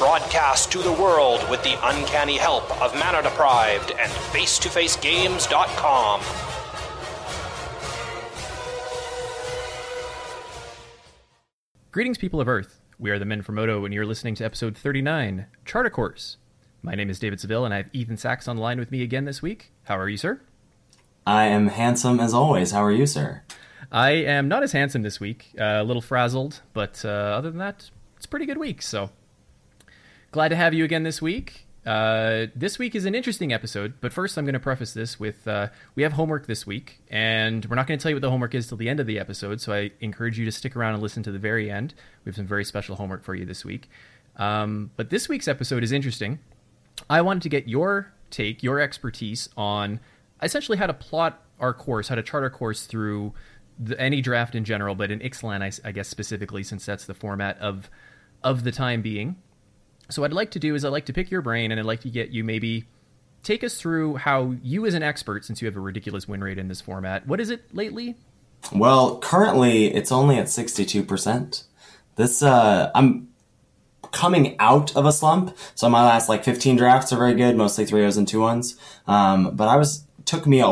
Broadcast to the world with the uncanny help of Mana Deprived and FaceToFaceGames.com. Greetings, people of Earth. We are the Men from Modo, and you're listening to episode 39, Chart a Course. My name is David Seville, and I have Ethan Sachs on the line with me again this week. How are you, sir? I am handsome as always. How are you, sir? I am not as handsome this week, uh, a little frazzled, but uh, other than that, it's a pretty good week. So glad to have you again this week. Uh, this week is an interesting episode, but first I'm going to preface this with uh, we have homework this week, and we're not going to tell you what the homework is till the end of the episode. So I encourage you to stick around and listen to the very end. We have some very special homework for you this week. Um, but this week's episode is interesting. I wanted to get your take, your expertise on essentially how to plot our course, how to chart our course through the, any draft in general, but in Ixalan, I, I guess specifically, since that's the format of of the time being. So what I'd like to do is I'd like to pick your brain and I'd like to get you maybe take us through how you as an expert, since you have a ridiculous win rate in this format, what is it lately? Well, currently it's only at 62%. This, uh, I'm coming out of a slump. So my last like 15 drafts are very good, mostly three O's and two ones. Um, but I was, took me a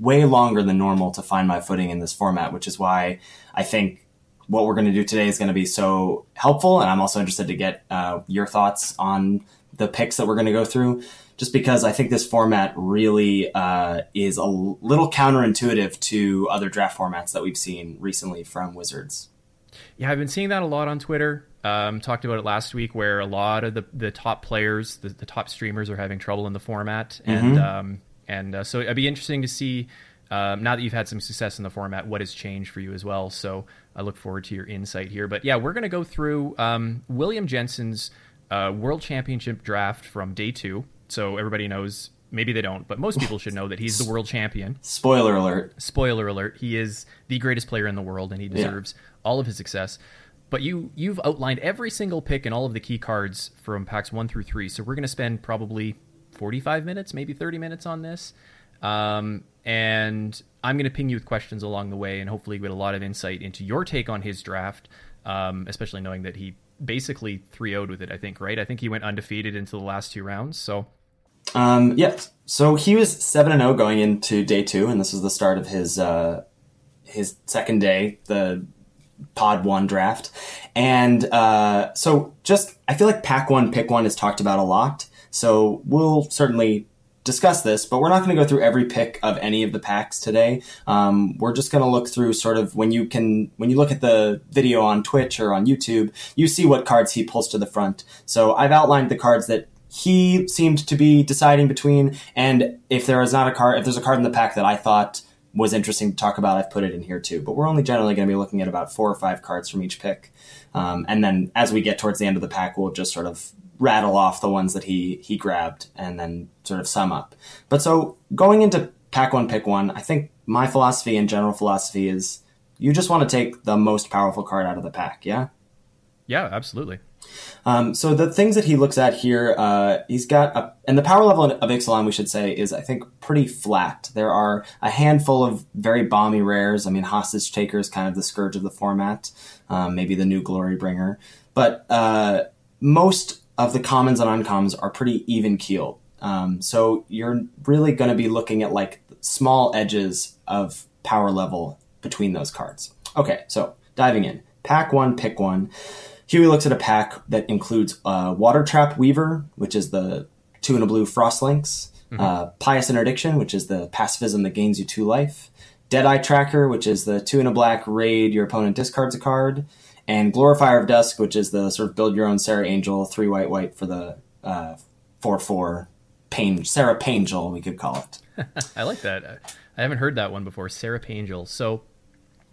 way longer than normal to find my footing in this format, which is why I think what we're going to do today is going to be so helpful. And I'm also interested to get uh, your thoughts on the picks that we're going to go through, just because I think this format really uh, is a little counterintuitive to other draft formats that we've seen recently from Wizards. Yeah, I've been seeing that a lot on Twitter. Um, talked about it last week, where a lot of the, the top players, the, the top streamers, are having trouble in the format, and mm-hmm. um, and uh, so it'd be interesting to see um, now that you've had some success in the format, what has changed for you as well. So I look forward to your insight here. But yeah, we're going to go through um, William Jensen's uh, World Championship draft from day two. So everybody knows, maybe they don't, but most people should know that he's the world champion. Spoiler alert. Spoiler alert. He is the greatest player in the world, and he deserves yeah. all of his success. But you you've outlined every single pick and all of the key cards from packs one through three. So we're going to spend probably 45 minutes, maybe 30 minutes on this. Um, and I'm going to ping you with questions along the way, and hopefully get a lot of insight into your take on his draft, um, especially knowing that he basically 3 0'd with it, I think, right? I think he went undefeated into the last two rounds. So, um, yeah. So he was 7 0 going into day two, and this was the start of his, uh, his second day, the pod one draft. And uh, so just, I feel like pack one, pick one is talked about a lot. So we'll certainly discuss this, but we're not going to go through every pick of any of the packs today. Um, we're just going to look through sort of when you can, when you look at the video on Twitch or on YouTube, you see what cards he pulls to the front. So I've outlined the cards that he seemed to be deciding between, and if there is not a card, if there's a card in the pack that I thought was interesting to talk about, I've put it in here too. But we're only generally going to be looking at about four or five cards from each pick. Um, and then as we get towards the end of the pack, we'll just sort of rattle off the ones that he he grabbed and then sort of sum up. But so going into pack one, pick one, I think my philosophy and general philosophy is you just want to take the most powerful card out of the pack. Yeah. Yeah, absolutely. Um, so the things that he looks at here, uh, he's got a, and the power level of Ixalan, we should say, is I think pretty flat. There are a handful of very balmy rares. I mean, Hostage Taker is kind of the scourge of the format, um, maybe the new Glory Bringer, but uh, most of the commons and uncommons are pretty even keeled. Um, so you're really going to be looking at like small edges of power level between those cards. Okay, so diving in. Pack one, pick one. Huey looks at a pack that includes uh, Water Trap Weaver, which is the two and a blue Frost Lynx, mm-hmm. uh, Pious Interdiction, which is the pacifism that gains you two life, Deadeye Tracker, which is the two and a black raid your opponent discards a card, and Glorifier of Dusk, which is the sort of build your own Serra Angel, three white white for the uh, four four pain Serra Pangel, we could call it. I like that. I haven't heard that one before, Serra Pangel. So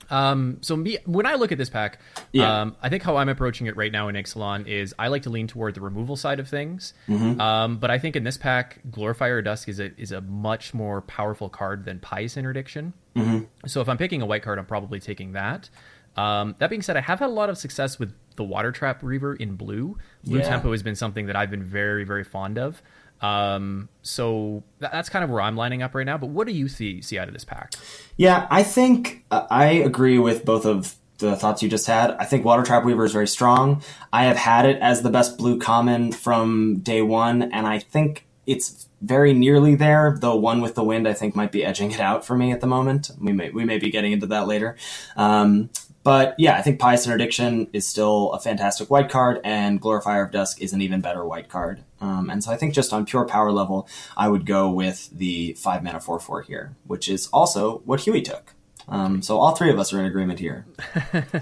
Um, so me, when I look at this pack, Yeah. um, I think how I'm approaching it right now in Ixalan is I like to lean toward the removal side of things. Mm-hmm. Um, but I think in this pack, Glorifier of Dusk is a is a much more powerful card than Pious Interdiction. Mm-hmm. So if I'm picking a white card, I'm probably taking that. Um, that being said, I have had a lot of success with the Water Trap Weaver in blue. Blue Yeah. Tempo has been something that I've been very, very fond of. Um, so that, that's kind of where I'm lining up right now. But what do you see see out of this pack? Yeah, I think uh, I agree with both of the thoughts you just had. I think Water Trap Weaver is very strong. I have had it as the best blue common from day one, and I think it's very nearly there. Though one with the wind, I think, might be edging it out for me at the moment. We may we may be getting into that later. Um, but yeah, I think Pious Interdiction is still a fantastic white card, and Glorifier of Dusk is an even better white card. Um, and so I think just on pure power level, I would go with the five mana four four here, which is also what Huey took. Um, so all three of us are in agreement here.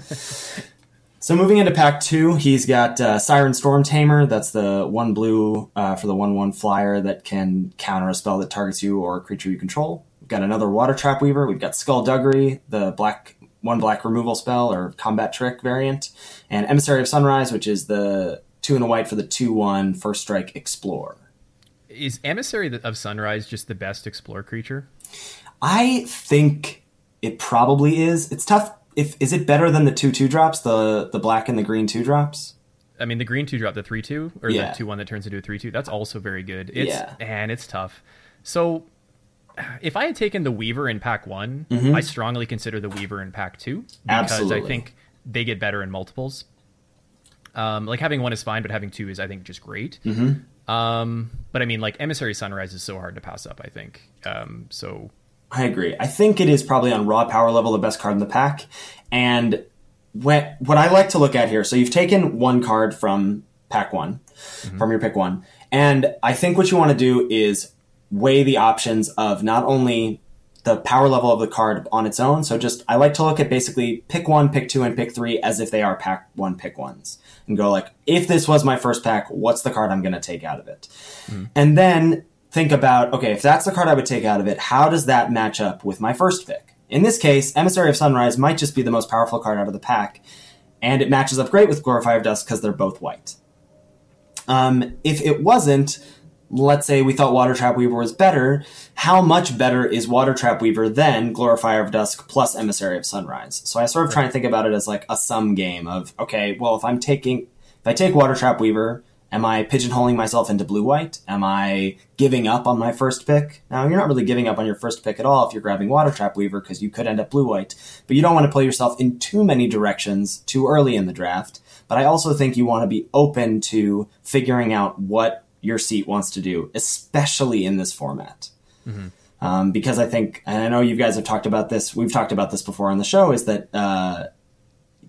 so moving into pack two, he's got uh, Siren Storm Tamer. That's the one blue uh, for the one one flyer that can counter a spell that targets you or a creature you control. We've got another Water Trap Weaver. We've got Skull Skullduggery, the black one black removal spell or combat trick variant, and Emissary of Sunrise, which is the two and a white for the two one first strike explore. Is Emissary of Sunrise just the best explore creature? I think it probably is. It's tough. If is it better than the two two drops, the the black and the green two drops? I mean, the green two drop the three two or Yeah. the two one that turns into a three two. That's also very good. It's Yeah. and it's tough. So, if I had taken the Weaver in pack one, I strongly consider the Weaver in pack two because I Mm-hmm. Think they get better in multiples. Um, like having one is fine, but having two is I think just great. Mm-hmm. Um, but I mean, like Emissary Sunrise is so hard to pass up. I think. Um, so I agree. I think it is probably on raw power level the best card in the pack. And what what I like to look at here, so you've taken one card from pack one, from your pick one, and I think what you want to do is weigh the options of not only the power level of the card on its own. So just I like to look at basically pick one, pick two, and pick three as if they are pack one, pick ones, and go like, if this was my first pack, what's the card I'm going to take out of it? And then think about, okay, if that's the card I would take out of it, how does that match up with my first pick? In this case, Emissary of Sunrise might just be the most powerful card out of the pack, and it matches up great with Glorifier of Dusk because they're both white. Um, if it wasn't, let's say we thought Water Trap Weaver was better, how much better is Water Trap Weaver than Glorifier of Dusk plus Emissary of Sunrise? So I sort of try and think about it as like a sum game of, okay, well, if I'm taking, if I take Water Trap Weaver, am I pigeonholing myself into blue white? Am I giving up on my first pick? Now, you're not really giving up on your first pick at all if you're grabbing Water Trap Weaver because you could end up blue white, but you don't want to pull yourself in too many directions too early in the draft. But I also think you want to be open to figuring out what your seat wants to do, especially in this format. Um, because I think, and I know you guys have talked about this, we've talked about this before on the show, is that uh,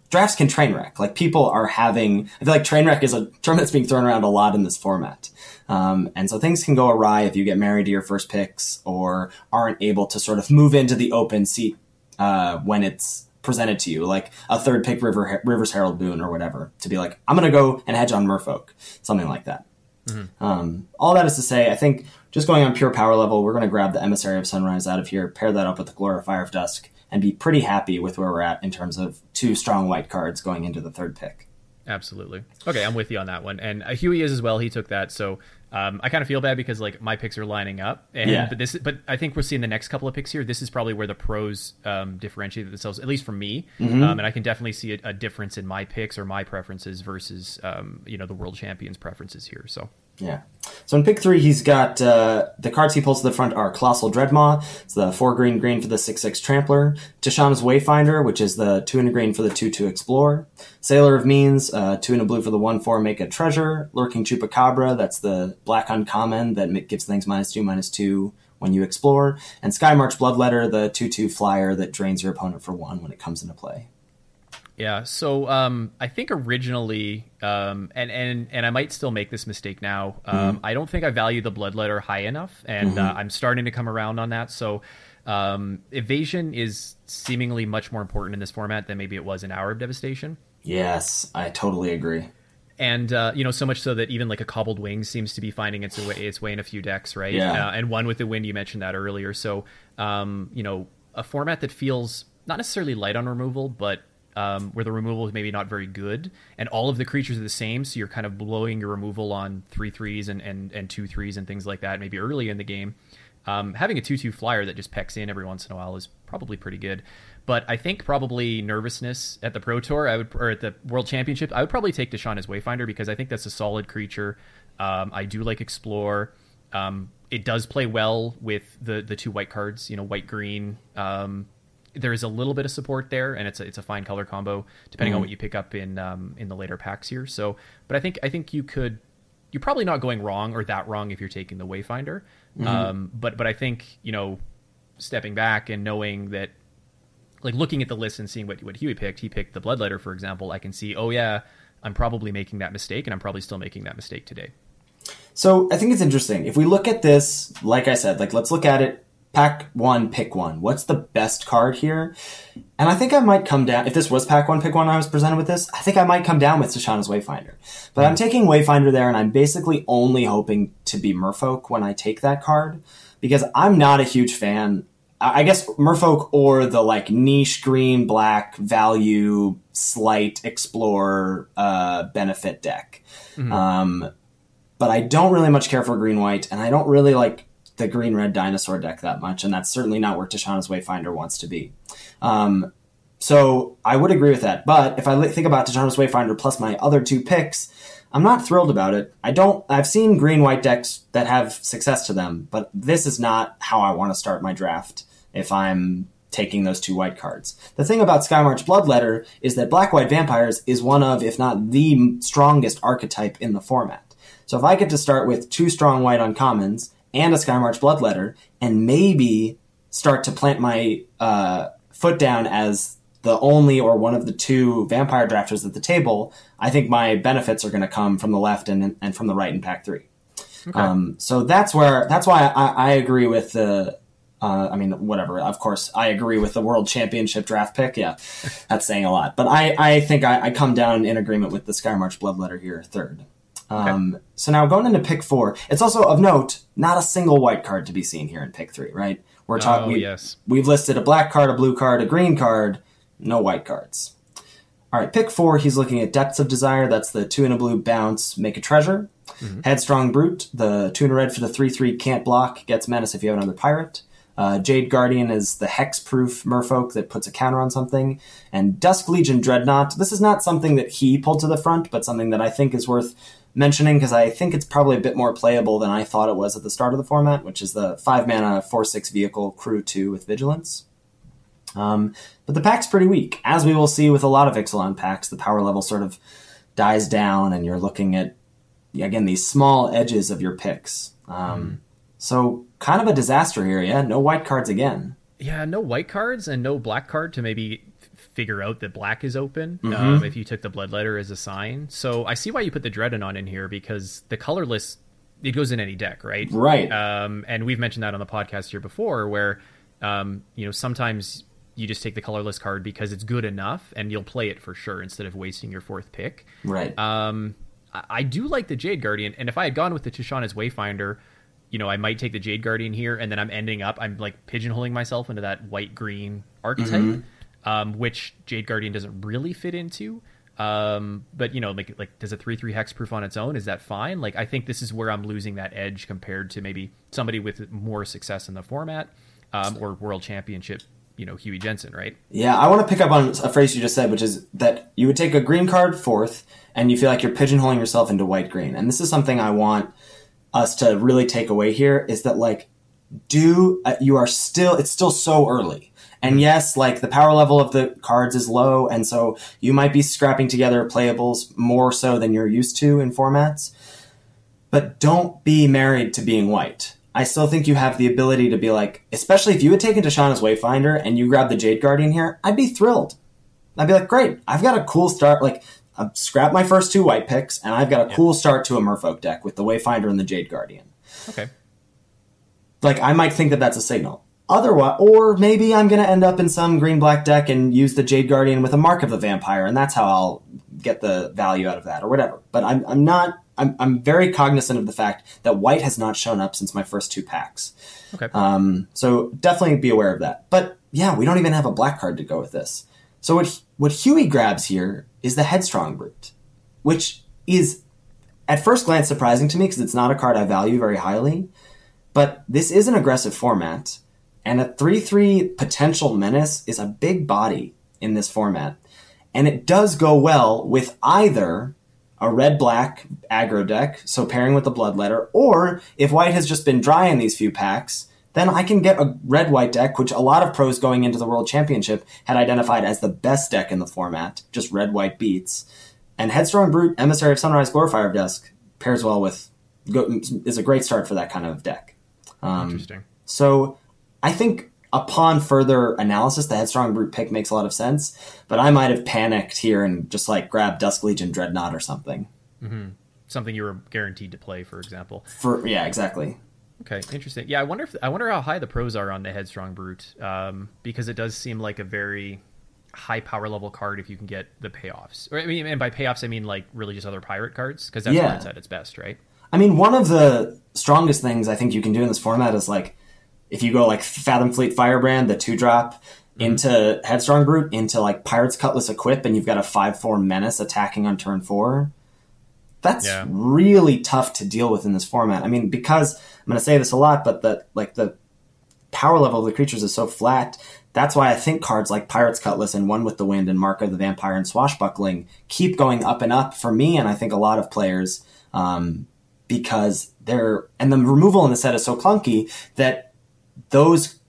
drafts can train wreck. Like people are having, I feel like train wreck is a term that's being thrown around a lot in this format. Um, and so things can go awry if you get married to your first picks or aren't able to sort of move into the open seat uh, when it's presented to you, like a third pick River, Rivers Herald Boone or whatever, to be like, I'm going to go and hedge on Merfolk, something like that. Um, all that is to say, I think just going on pure power level, we're going to grab the Emissary of Sunrise out of here, pair that up with the Glorifier of Dusk, and be pretty happy with where we're at in terms of two strong white cards going into the third pick. Absolutely. Okay, I'm with you on that one. And uh, Huey is as well. He took that. So um, I kind of feel bad because like my picks are lining up. And Yeah. but this but I think we're seeing the next couple of picks here. This is probably where the pros um, differentiate themselves, at least for me. Mm-hmm. Um, and I can definitely see a, a difference in my picks or my preferences versus um, you know the world champions preferences here. So Yeah. So in pick three, he's got uh, the cards he pulls to the front are Colossal Dreadmaw. It's the four green green for the six six Trampler. Tishana's Wayfinder, which is the two and a green for the two two Explorer. Sailor of Means, uh, two and a blue for the one four Make a Treasure. Lurking Chupacabra, that's the black uncommon that gives things minus two minus two when you explore. And Sky March Bloodletter, the two two flyer that drains your opponent for one when it comes into play. Yeah, so um, I think originally, um, and and and I might still make this mistake now. Um, I don't think I value the bloodletter high enough, and uh, I'm starting to come around on that. So um, evasion is seemingly much more important in this format than maybe it was in Hour of Devastation. Yes, I totally agree. And uh, you know, so much so that even like a cobbled wing seems to be finding its way its way in a few decks, right? Yeah. Uh, and one with the wind, you mentioned that earlier. So um, you know, a format that feels not necessarily light on removal, but um, where the removal is maybe not very good, and all of the creatures are the same, so you're kind of blowing your removal on three threes and, and, and two threes and things like that, maybe early in the game. Um, having a 2 2 flyer that just pecks in every once in a while is probably pretty good. But I think probably nervousness at the Pro Tour, I would, or at the World Championship, I would probably take Tishana's Wayfinder because I think that's a solid creature. Um, I do like Explore. Um, it does play well with the the two white cards, you know, white green. Um, there is a little bit of support there, and it's a, it's a fine color combo depending mm-hmm. on what you pick up in um, in the later packs here. So, but I think I think you could you're probably not going wrong or that wrong if you're taking the Wayfinder. Mm-hmm. Um, but but I think you know, stepping back and knowing that, like looking at the list and seeing what what Huey picked, he picked the Bloodletter, for example. I can see, oh yeah, I'm probably making that mistake, and I'm probably still making that mistake today. So I think it's interesting. If we look at this, like I said, like let's look at it pack one, pick one. What's the best card here? And I think I might come down, if this was pack one, pick one, I was presented with this, I think I might come down with Tishana's Wayfinder. But I'm taking Wayfinder there and I'm basically only hoping to be Merfolk when I take that card because I'm not a huge fan. I guess Merfolk or the like niche green, black, value, slight, explore, uh, benefit deck. Mm-hmm. Um, but I don't really much care for green white, and I don't really like the green red dinosaur deck that much, and that's certainly not where Tishana's Wayfinder wants to be. Um, so I would agree with that. But if I think about Tishana's Wayfinder plus my other two picks, I'm not thrilled about it. I don't. I've seen green white decks that have success to them, but this is not how I want to start my draft. If I'm taking those two white cards. The thing about Skymarch Bloodletter is that Black White Vampires is one of, if not the strongest archetype in the format. So if I get to start with two strong white uncommons and a Skymarch Bloodletter, and maybe start to plant my uh, foot down as the only or one of the two vampire drafters at the table, I think my benefits are going to come from the left and, and from the right in pack three. Okay. Um, so that's where that's why I, I agree with the. Uh, I mean, whatever. Of course, I agree with the world championship draft pick. Yeah, that's saying a lot. But I, I think I, I come down in agreement with the Skymarch Bloodletter here, third. Um, okay. So now going into pick four, it's also of note not a single white card to be seen here in pick three, right? We're talking. Oh, we, yes. We've listed a black card, a blue card, a green card, no white cards. All right, pick four. He's looking at Depths of Desire. That's the two and a blue bounce, make a treasure. Mm-hmm. Headstrong Brute, the two and a red for the three three can't block, gets menace if you have another pirate. Uh, Jade Guardian is the hex-proof merfolk that puts a counter on something, and Dusk Legion Dreadnought. This is not something that he pulled to the front, but something that I think is worth mentioning because I think it's probably a bit more playable than I thought it was at the start of the format, which is the five mana four six vehicle crew two with vigilance. Um, but the pack's pretty weak, as we will see with a lot of Ixalan packs. The power level sort of dies down, and you're looking at again these small edges of your picks. Um, mm. So kind of a disaster here. Yeah, no white cards again. Yeah, no white cards and no black card to maybe figure out that black is open mm-hmm. um, if you took the bloodletter as a sign. So I see why you put the Dreadnought in here because the colorless it goes in any deck, right? Right. Um, and we've mentioned that on the podcast here before, where um, you know sometimes you just take the colorless card because it's good enough, and you'll play it for sure instead of wasting your fourth pick. Right. Um, I, I do like the Jade Guardian, and if I had gone with the Tishana's Wayfinder, you know, I might take the Jade Guardian here, and then I'm ending up, I'm like pigeonholing myself into that white green archetype. Mm-hmm um, which Jade Guardian doesn't really fit into. Um, but you know, like like does a three three hexproof on its own? Is that fine? Like I think this is where I'm losing that edge compared to maybe somebody with more success in the format um, or world championship. You know, Huey Jensen, right? Yeah, I want to pick up on a phrase you just said, which is that you would take a green card fourth, and you feel like you're pigeonholing yourself into white green. And this is something I want us to really take away here is that like do uh, you are still it's still so early and yes, like the power level of the cards is low, and so you might be scrapping together playables more so than you're used to in formats. But don't be married to being white. I still think you have the ability to be like, especially if you had taken Tishana's Wayfinder and you grabbed the Jade Guardian here, I'd be thrilled. I'd be like, great, I've got a cool start. Like, I've scrapped my first two white picks, and I've got a yeah. cool start to a Merfolk deck with the Wayfinder and the Jade Guardian. Okay. Like, I might think that that's a signal. Otherwise, or maybe I'm going to end up in some green black deck and use the Jade Guardian with a mark of the vampire, and that's how I'll get the value out of that, or whatever. But I'm, I'm not. I'm, I'm very cognizant of the fact that white has not shown up since my first two packs. Okay. Um, so definitely be aware of that. But yeah, we don't even have a black card to go with this. So what what Huey grabs here is the Headstrong Brute, which is at first glance surprising to me because it's not a card I value very highly. But this is an aggressive format, and a 3 3 potential menace is a big body in this format. And it does go well with either a red black aggro deck, so pairing with the Bloodletter, or if white has just been dry in these few packs, then I can get a red white deck, which a lot of pros going into the World Championship had identified as the best deck in the format, just red white beats. And Headstrong Brute, Emissary of Sunrise, Glorifier of Dusk pairs well with, is a great start for that kind of deck. Um, Interesting. So I think upon further analysis, the Headstrong Brute pick makes a lot of sense, but I might have panicked here and just like grabbed Dusk Legion Dreadnought or something. Mm-hmm. Something you were guaranteed to play, for example. For yeah, exactly. Okay, interesting. Yeah, I wonder if I wonder how high the pros are on the Headstrong Brute, um, because it does seem like a very high power level card if you can get the payoffs. Or I mean, and by payoffs I mean like really just other pirate cards because that's yeah. where it's at its best, right? I mean, one of the strongest things I think you can do in this format is like if you go like Fathom Fleet Firebrand, the two drop mm-hmm. into Headstrong Brute into like Pirate's Cutlass Equip, and you've got a five four menace attacking on turn four. That's yeah. really tough to deal with in this format. I mean, because I'm going to say this a lot, but the like the power level of the creatures is so flat. That's why I think cards like Pirate's Cutlass and One with the Wind and Mark of the Vampire and Swashbuckling keep going up and up for me, and I think a lot of players, um, because they're and the removal in the set is so clunky that those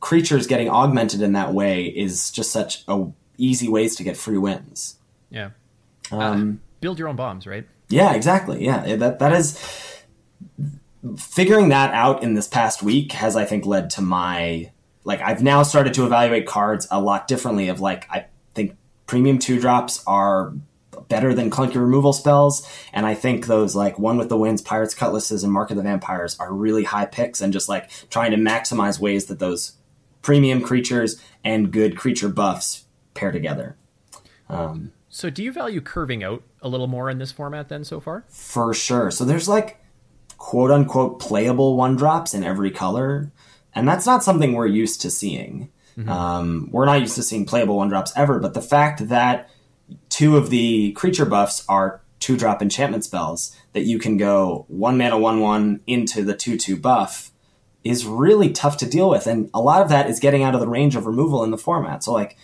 creatures getting augmented in that way is just such a easy ways to get free wins. Yeah. Um, uh, build your own bombs, right? Yeah, exactly. Yeah, that that is figuring that out in this past week has I think led to my like I've now started to evaluate cards a lot differently of like I think premium 2 drops are better than clunky removal spells. And I think those like one with the winds, pirates, cutlasses, and mark of the vampires are really high picks and just like trying to maximize ways that those premium creatures and good creature buffs pair together. Um, so do you value curving out a little more in this format then so far? For sure. So there's like quote unquote playable one drops in every color. And that's not something we're used to seeing. Mm-hmm. Um, we're not used to seeing playable one drops ever, but the fact that two of the creature buffs are two drop enchantment spells that you can go one mana one one into the two two buff is really tough to deal with, and a lot of that is getting out of the range of removal in the format. So like.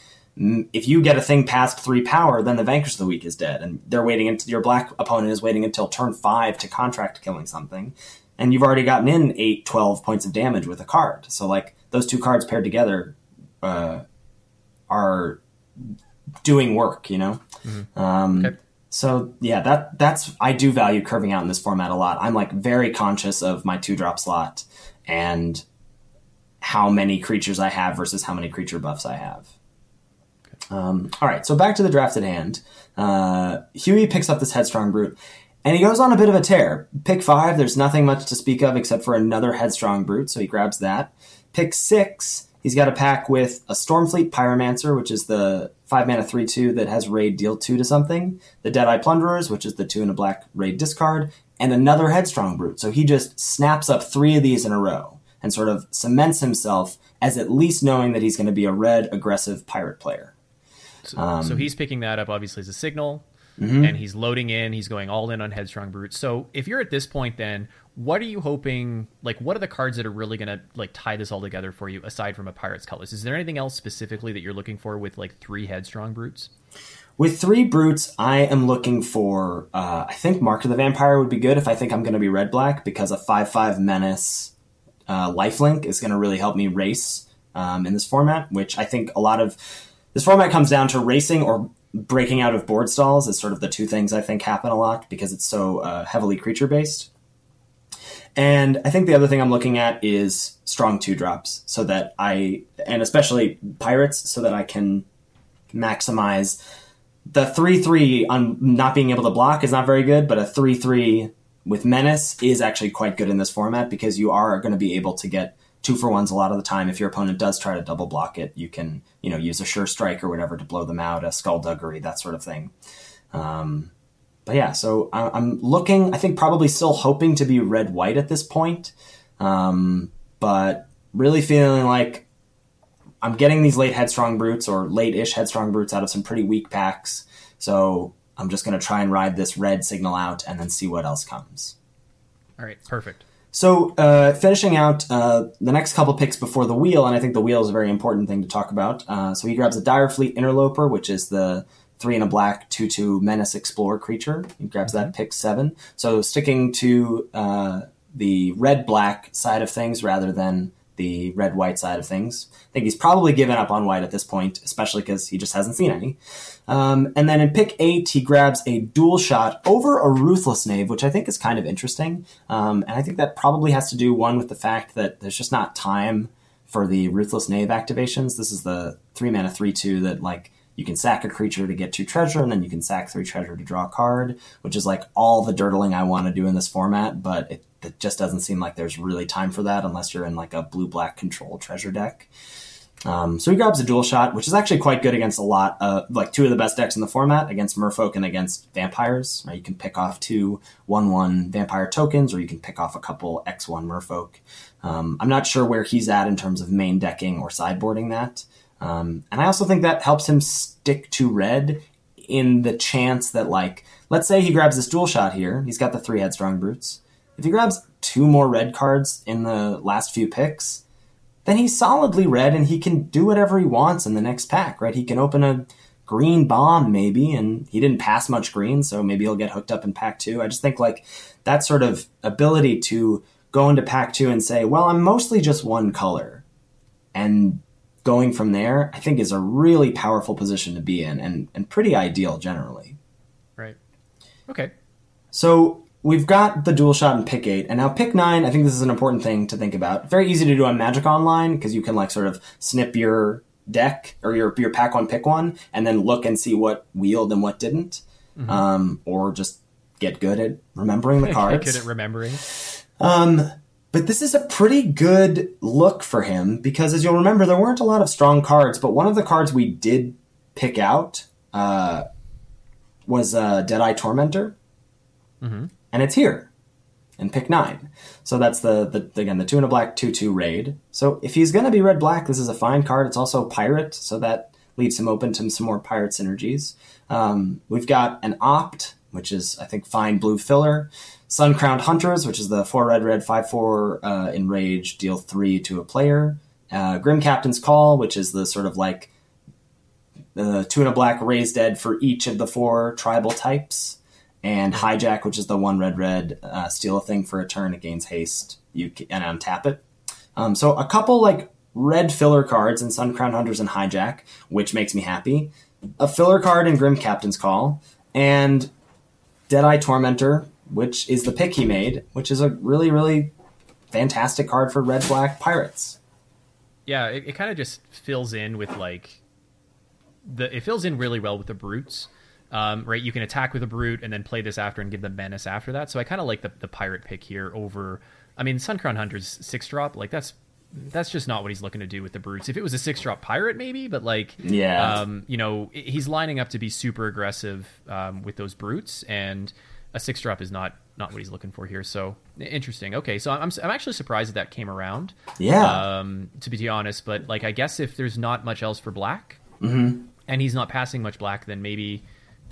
If you get a thing past three power, then the Vanquish of the Week is dead, and they're waiting until your black opponent is waiting until turn five to contract killing something, and you've already gotten in 8, 12 points of damage with a card. So like those two cards paired together uh, are doing work, you know. Mm-hmm. Um, okay. So yeah, that that's I do value curving out in this format a lot. I'm like very conscious of my two drop slot and how many creatures I have versus how many creature buffs I have. Okay. Um, all right, so back to the drafted hand. Uh, Huey picks up this headstrong brute, and he goes on a bit of a tear. Pick five, there's nothing much to speak of except for another headstrong brute, so he grabs that. Pick six, He's got a pack with a Stormfleet Pyromancer, which is the five mana three two that has raid deal two to something. The Deadeye Plunderers, which is the two and a black raid discard, and another Headstrong Brute. So he just snaps up three of these in a row and sort of cements himself as at least knowing that he's going to be a red aggressive pirate player. So, um, so he's picking that up obviously as a signal. Mm-hmm. and he's loading in. He's going all in on Headstrong Brute. So if you're at this point, then what are you hoping? Like, what are the cards that are really going to like tie this all together for you, aside from a Pirate's Cutlass Is there anything else specifically that you're looking for with like three Headstrong Brutes? With three brutes, I am looking for. Uh, I think Mark of the Vampire would be good if I think I'm going to be red black because a five five menace uh, lifelink is going to really help me race um, in this format. Which I think a lot of this format comes down to racing or breaking out of board stalls is sort of the two things I think happen a lot because it's so uh, heavily creature based. And I think the other thing I'm looking at is strong two drops so that I, and especially pirates, so that I can maximize the 3 3 on not being able to block is not very good, but a 3 3 with menace is actually quite good in this format because you are going to be able to get two for ones a lot of the time. If your opponent does try to double block it, you can, you know, use a sure strike or whatever to blow them out, a skullduggery, that sort of thing. Um, but yeah, so I'm looking. I think probably still hoping to be red white at this point, um, but really feeling like I'm getting these late headstrong brutes or late ish headstrong brutes out of some pretty weak packs. So I'm just going to try and ride this red signal out and then see what else comes. All right, perfect. So, uh, finishing out uh, the next couple picks before the wheel, and I think the wheel is a very important thing to talk about. Uh, so he grabs a Dire Fleet Interloper, which is the three and a black two two Menace Explorer creature. He grabs that pick seven. So sticking to uh, the red black side of things rather than the red white side of things. I think he's probably given up on white at this point, especially because he just hasn't seen any. Um, and then in pick eight, he grabs a dual shot over a ruthless knave, which I think is kind of interesting. Um, and I think that probably has to do one with the fact that there's just not time for the ruthless knave activations. This is the three mana three two that like you can sack a creature to get two treasure, and then you can sack three treasure to draw a card, which is like all the durdling I want to do in this format, but it, it just doesn't seem like there's really time for that unless you're in like a blue black control treasure deck. Um, so he grabs a dual shot, which is actually quite good against a lot of like two of the best decks in the format against Merfolk and against vampires. Right? You can pick off two one one vampire tokens, or you can pick off a couple X one Merfolk. Um, I'm not sure where he's at in terms of main decking or sideboarding that. Um, and I also think that helps him stick to red in the chance that, like, let's say he grabs this dual shot here. He's got the three headstrong brutes. If he grabs two more red cards in the last few picks, then he's solidly red and he can do whatever he wants in the next pack, right? He can open a green bomb maybe, and he didn't pass much green, so maybe he'll get hooked up in pack two. I just think like that sort of ability to go into pack two and say, well, I'm mostly just one color, and going from there, I think is a really powerful position to be in and, and pretty ideal generally. Right. Okay. So we've got the dual shot in pick eight, and now pick nine. I think this is an important thing to think about. Very easy to do on Magic Online because you can like sort of snip your deck or your your pack one, pick one, and then look and see what wheeled and what didn't, mm-hmm. um, or just get good at remembering the cards. get good at remembering. Um, but this is a pretty good look for him because, as you'll remember, there weren't a lot of strong cards. But one of the cards we did pick out uh, was uh, Deadeye Tormentor, mm-hmm. and it's here in pick nine. So that's the, the again the two and a black two two raid. So if he's going to be red black, this is a fine card. It's also pirate, so that leaves him open to some more pirate synergies. Um, we've got an opt, which is I think fine blue filler. Sun Crowned Hunters, which is the four red red five four uh, enrage, deal three to a player. Uh, Grim Captain's Call, which is the sort of like the two and a black raised dead for each of the four tribal types, and Hijack, which is the one red red uh, steal a thing for a turn, it gains haste, you can, and untap it. Um, so a couple like red filler cards in Sun Crowned Hunters and Hijack, which makes me happy. A filler card in Grim Captain's Call, and Deadeye Tormentor, which is the pick he made, which is a really, really fantastic card for red black pirates. Yeah, it, it kind of just fills in with like the it fills in really well with the brutes. Um, right, you can attack with a brute and then play this after and give them menace after that. So I kind of like the, the pirate pick here over. I mean, Suncrown Hunter's six drop like that's that's just not what he's looking to do with the brutes. If it was a six drop pirate, maybe, but like, yeah, um, you know, he's lining up to be super aggressive um, with those brutes, and a six drop is not not what he's looking for here. So interesting. Okay, so I'm I'm actually surprised that that came around. Yeah. Um, to be honest, but like I guess if there's not much else for black, mm-hmm. and he's not passing much black, then maybe,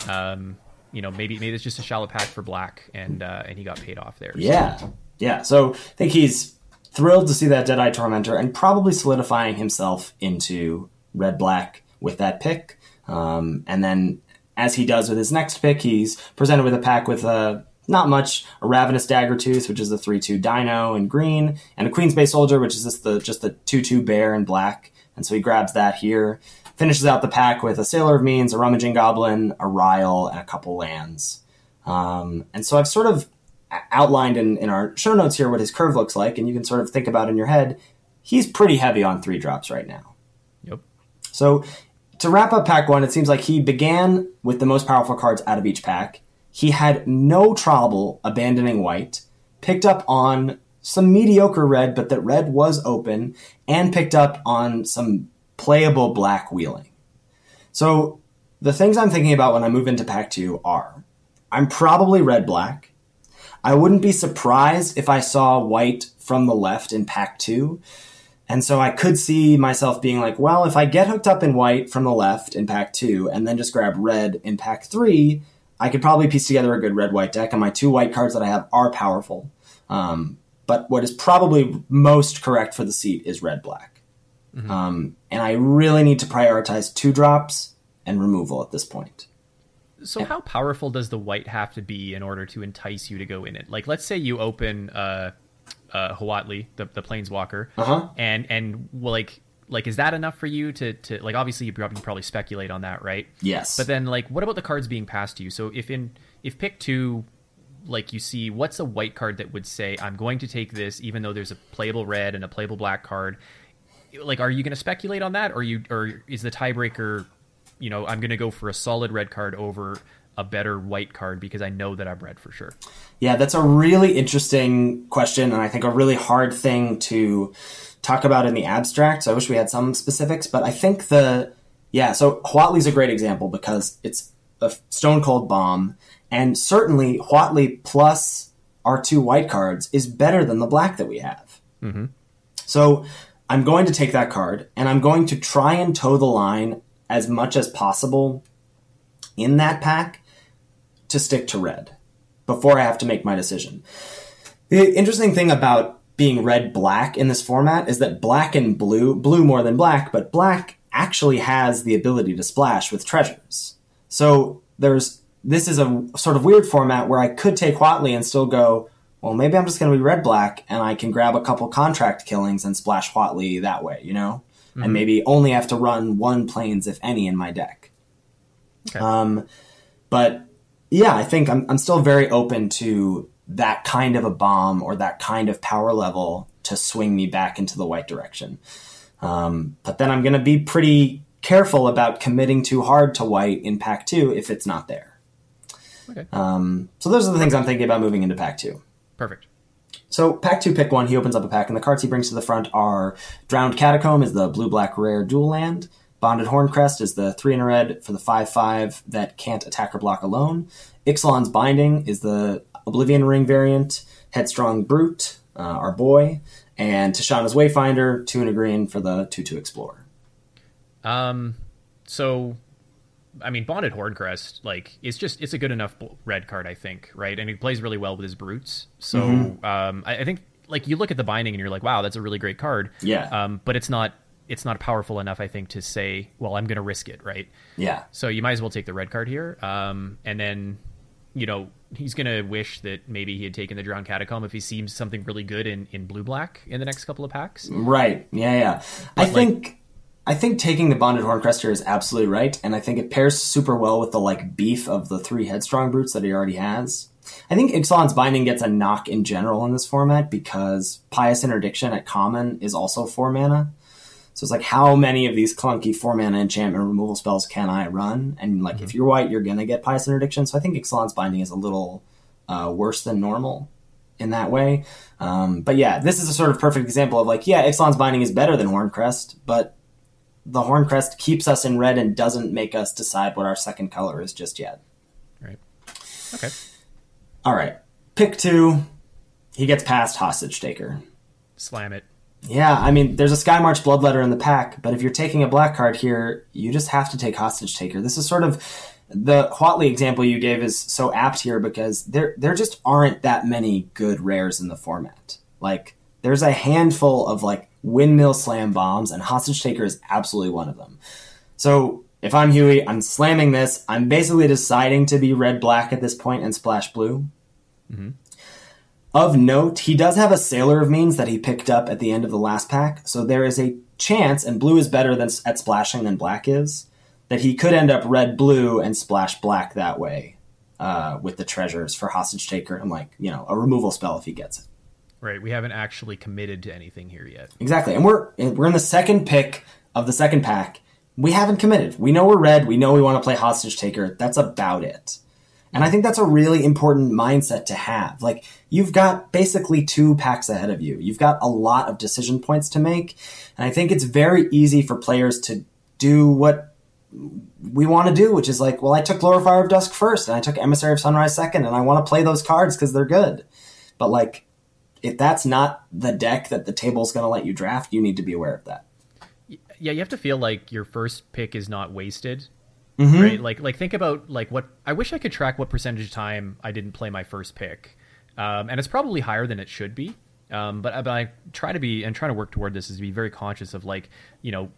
um, you know, maybe maybe it's just a shallow pack for black, and uh, and he got paid off there. Yeah. So. Yeah. So I think he's thrilled to see that Deadeye Tormentor and probably solidifying himself into red black with that pick. Um, and then as he does with his next pick, he's presented with a pack with a not much a ravenous daggertooth, which is the three two dino in green, and a queen's bay soldier, which is just the just the two two bear in black. And so he grabs that here, finishes out the pack with a sailor of means, a rummaging goblin, a Rile, and a couple lands. Um, and so I've sort of outlined in, in our show notes here what his curve looks like, and you can sort of think about in your head. He's pretty heavy on three drops right now. Yep. So to wrap up pack one, it seems like he began with the most powerful cards out of each pack. He had no trouble abandoning white, picked up on some mediocre red, but that red was open, and picked up on some playable black wheeling. So the things I'm thinking about when I move into pack two are I'm probably red black. I wouldn't be surprised if I saw white from the left in pack two. And so I could see myself being like, well, if I get hooked up in white from the left in pack two and then just grab red in pack three, I could probably piece together a good red white deck. And my two white cards that I have are powerful. Um, but what is probably most correct for the seat is red black. Mm-hmm. Um, and I really need to prioritize two drops and removal at this point. So, how powerful does the white have to be in order to entice you to go in it? Like, let's say you open uh, uh, Huatli, the the Planeswalker, uh-huh. and and well, like like is that enough for you to to like obviously you probably, probably speculate on that, right? Yes. But then like, what about the cards being passed to you? So if in if pick two, like you see, what's a white card that would say I'm going to take this, even though there's a playable red and a playable black card? Like, are you going to speculate on that, or you or is the tiebreaker? You know, I'm going to go for a solid red card over a better white card because I know that I'm red for sure? Yeah, that's a really interesting question, and I think a really hard thing to talk about in the abstract. So I wish we had some specifics, but I think the yeah. So Huatli's a great example because it's a stone cold bomb, and certainly Huatli plus our two white cards is better than the black that we have. Mm-hmm. So I'm going to take that card, and I'm going to try and toe the line as much as possible in that pack to stick to red before I have to make my decision. The interesting thing about being red black in this format is that black and blue, blue more than black, but black actually has the ability to splash with treasures. So there's this is a sort of weird format where I could take Huatli and still go, well, maybe I'm just going to be red black and I can grab a couple contract killings and splash Huatli that way, you know? Mm-hmm. And maybe only have to run one Plains, if any, in my deck. Okay. Um, but yeah, I think I'm, I'm still very open to that kind of a bomb or that kind of power level to swing me back into the white direction. Um, but then I'm going to be pretty careful about committing too hard to white in pack two if it's not there. Okay. Um, so those are the things I'm thinking about moving into pack two. Perfect. So pack two, pick one. He opens up a pack, and the cards he brings to the front are Drowned Catacomb is the blue black rare dual land. Bonded Horncrest is the three in a red for the five five that can't attack or block alone. Ixalan's Binding is the Oblivion Ring variant. Headstrong Brute, uh, our boy, and Tishana's Wayfinder, two in a green for the two two Explorer. Um, so, I mean, Bonded Horncrest, like, it's just it's a good enough red card, I think, right? And he plays really well with his brutes. So, mm-hmm. um, I, I think like you look at the binding and you're like, wow, that's a really great card. Yeah. Um, but it's not it's not powerful enough, I think, to say, well, I'm going to risk it, right? Yeah. So you might as well take the red card here, um, and then, you know, he's going to wish that maybe he had taken the Drowned Catacomb if he seems something really good in, in blue black in the next couple of packs. Right. Yeah, yeah. But I like, think I think taking the Bonded Horncrest is absolutely right, and I think it pairs super well with the like beef of the three Headstrong brutes that he already has. I think Ixalan's Binding gets a knock in general in this format because Pious Interdiction at common is also four mana. So it's like, how many of these clunky four mana enchantment removal spells can I run? And like, mm-hmm. if you're white, you're gonna get Pious Interdiction. So I think Ixalan's Binding is a little uh, worse than normal in that way. Um, but yeah, this is a sort of perfect example of like, yeah, Ixalan's Binding is better than Horncrest, but the Horncrest keeps us in red and doesn't make us decide what our second color is just yet. Right. Okay. All right. Pick two. He gets past Hostage Taker. Slam it. Yeah, I mean, there's a Skymarch Bloodletter in the pack, but if you're taking a black card here, you just have to take Hostage Taker. This is sort of the Huatli example you gave is so apt here because there there just aren't that many good rares in the format. Like there's a handful of like windmill slam bombs, and Hostage Taker is absolutely one of them. So if I'm Huey, I'm slamming this. I'm basically deciding to be red black at this point and splash blue. Mm-hmm. Of note, he does have a Sailor of Means that he picked up at the end of the last pack, so there is a chance, and blue is better than at splashing than black is, that he could end up red blue and splash black that way uh, with the treasures for Hostage Taker and like you know a removal spell if he gets it. Right, we haven't actually committed to anything here yet. Exactly, and we're we're in the second pick of the second pack. We haven't committed. We know we're red. We know we want to play Hostage Taker. That's about it. And I think that's a really important mindset to have. Like, you've got basically two packs ahead of you. You've got a lot of decision points to make. And I think it's very easy for players to do what we want to do, which is like, well, I took Glorifier of Dusk first, and I took Emissary of Sunrise second, and I want to play those cards because they're good. But like, if that's not the deck that the table's going to let you draft, you need to be aware of that. Yeah, you have to feel like your first pick is not wasted. Mm-hmm. Right? Like like think about like what I wish I could track what percentage of time I didn't play my first pick. Um, and it's probably higher than it should be. Um, but, but I try to be and trying to work toward this is to be very conscious of like, you know,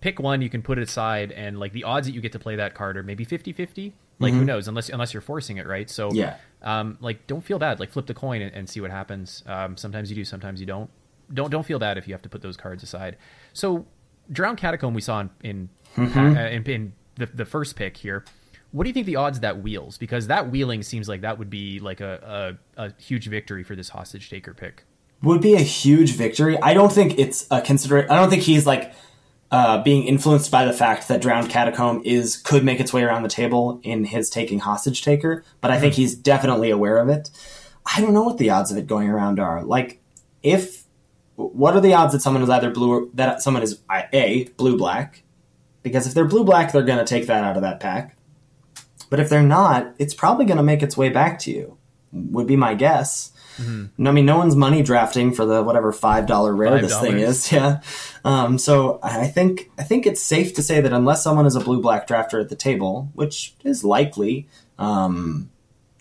pick one, you can put it aside and like the odds that you get to play that card are maybe 50-50. Like who knows unless unless you're forcing it, right? So Yeah. um, like don't feel bad. Like flip the coin and, and see what happens. Um, sometimes you do, sometimes you don't. Don't don't feel bad if you have to put those cards aside. So, Drowned Catacomb we saw in in, Mm-hmm. uh, in, in the the first pick here. What do you think the odds that wheels? Because that wheeling seems like that would be like a, a, a huge victory for this hostage taker pick. would be a huge victory. I don't think it's a considerate. I don't think he's like uh, being influenced by the fact that Drowned Catacomb is could make its way around the table in his taking hostage taker, but I think he's definitely aware of it. I don't know what the odds of it going around are. Like, if what are the odds that someone is either blue or that someone is a blue black? Because if they're blue black, they're going to take that out of that pack. But if they're not, it's probably going to make its way back to you. Would be my guess. No, I mean, no one's money drafting for the whatever five dollar rare this thing is. Yeah. Um, so I think I think it's safe to say that unless someone is a blue black drafter at the table, which is likely, um,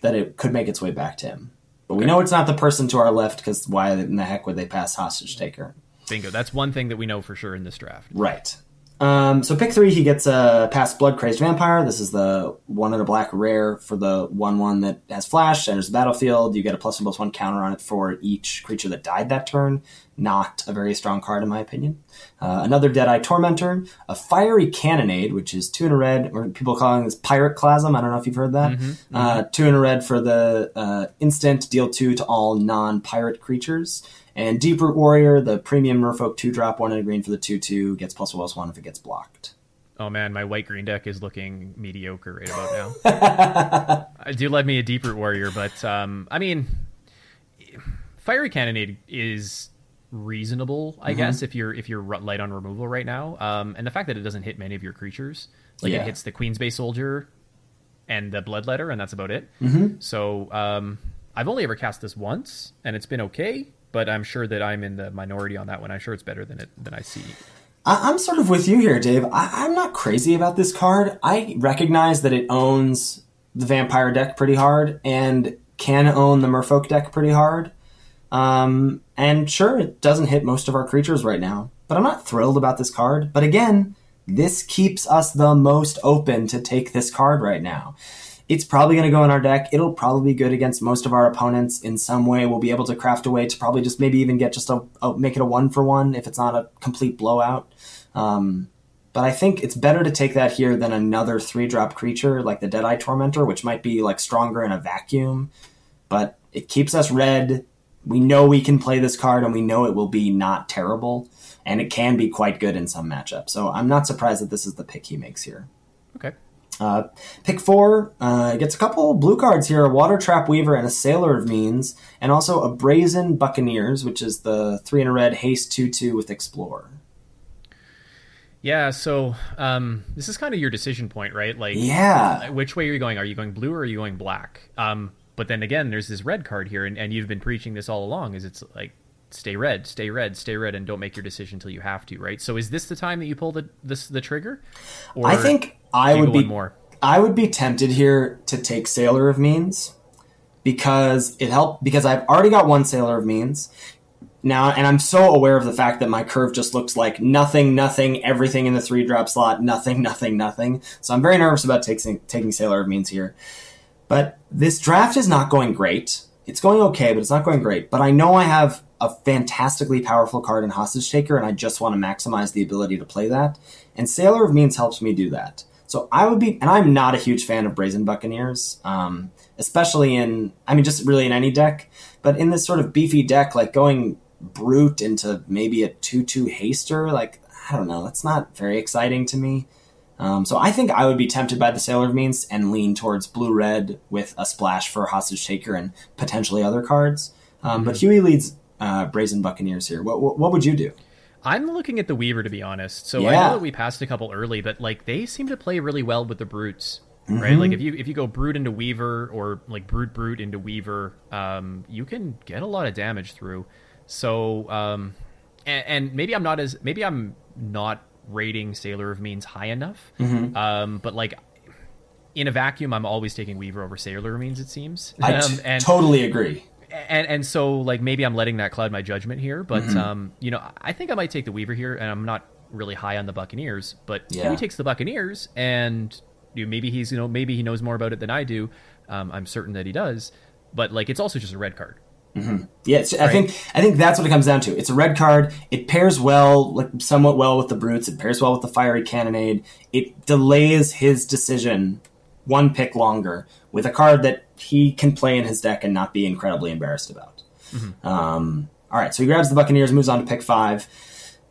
that it could make its way back to him. But we know it's not the person to our left because why in the heck would they pass hostage taker? Bingo. That's one thing that we know for sure in this draft. Right. Um, so pick three, he gets a past blood crazed vampire. This is the one in a black rare for the one one that has flash, enters the battlefield. You get a plus one plus one counter on it for each creature that died that turn. Not a very strong card in my opinion. Uh, another Deadeye Tormentor, a fiery cannonade, which is two in a red, or people calling this pirate clasm. I don't know if you've heard that. Uh, two in a red for the uh, instant, deal two to all non-pirate creatures. And Deeproot Warrior, the premium Merfolk 2 drop, 1 in a green for the 2 2, gets plus plus 1 if it gets blocked. Oh man, my white green deck is looking mediocre right about now. I do love me a deeproot warrior, but um, I mean, fiery cannonade is reasonable, I guess, if you're if you're light on removal right now. Um, and the fact that it doesn't hit many of your creatures, like Yeah. it hits the Queen's Bay soldier and the bloodletter, and that's about it. Mm-hmm. So um, I've only ever cast this once, and it's been okay. But I'm sure that I'm in the minority on that one. I'm sure it's better than it than I see. I- I'm sort of with you here, Dave. I- I'm not crazy about this card. I recognize that it owns the vampire deck pretty hard and can own the merfolk deck pretty hard. Um, and sure, it doesn't hit most of our creatures right now, but I'm not thrilled about this card. But again, this keeps us the most open to take this card right now. It's probably going to go in our deck. It'll probably be good against most of our opponents in some way. We'll be able to craft a way to probably just maybe even get just a, a make it a one for one if it's not a complete blowout. Um, but I think it's better to take that here than another three drop creature like the Deadeye Tormentor, which might be like stronger in a vacuum. But it keeps us red. We know we can play this card and we know it will be not terrible. And it can be quite good in some matchups. So I'm not surprised that this is the pick he makes here. Okay. Uh, pick four uh, gets a couple blue cards here: a Water Trap Weaver and a Sailor of Means, and also a Brazen Buccaneers, which is the three in a red haste two two with Explore. Yeah, so um, this is kind of your decision point, right? Like, Yeah, which way are you going? Are you going blue or are you going black? Um, but then again, there's this red card here, and, and you've been preaching this all along. Is it's like stay red, stay red, stay red, and don't make your decision until you have to, right? So is this the time that you pull the this the trigger? Or I think I would be more. I would be tempted here to take Sailor of Means because it helped because I've already got one Sailor of Means now, and I'm so aware of the fact that my curve just looks like nothing, nothing, everything in the three drop slot, nothing, nothing, nothing. So I'm very nervous about taking taking Sailor of Means here. But this draft is not going great. It's going okay, but it's not going great. But I know I have a fantastically powerful card in Hostage Taker, and I just want to maximize the ability to play that. And Sailor of Means helps me do that. So I would be, and I'm not a huge fan of Brazen Buccaneers, um, especially in, I mean, just really in any deck. But in this sort of beefy deck, like going brute into maybe a 2 2 haster, like, I don't know, that's not very exciting to me. Um, so I think I would be tempted by the Sailor of Means and lean towards blue red with a splash for Hostage Taker and potentially other cards. Um, But Huey leads uh, Brazen Buccaneers here. What, what, what would you do? I'm looking at the Weaver to be honest. So I know that we passed a couple early, but like they seem to play really well with the brutes. right? Like if you if you go brute into Weaver or like brute brute into Weaver, um, you can get a lot of damage through. So um, and, and maybe I'm not as maybe I'm not rating Sailor of Means high enough. Um, but like in a vacuum, I'm always taking Weaver over Sailor of Means. It seems. I Um, and totally agree. And and so like maybe I'm letting that cloud my judgment here, but um, you know, I think I might take the Weaver here, and I'm not really high on the Buccaneers, but Yeah. Takes the Buccaneers, and you know, maybe he's you know maybe he knows more about it than I do. Um, I'm certain that he does, but like it's also just a red card. Yeah, it's, I think I think that's what it comes down to. It's a red card. It pairs well, like somewhat well with the brutes. It pairs well with the fiery cannonade. It delays his decision one pick longer with a card that he can play in his deck and not be incredibly embarrassed about. Um, all right, so he grabs the Buccaneers, moves on to pick five.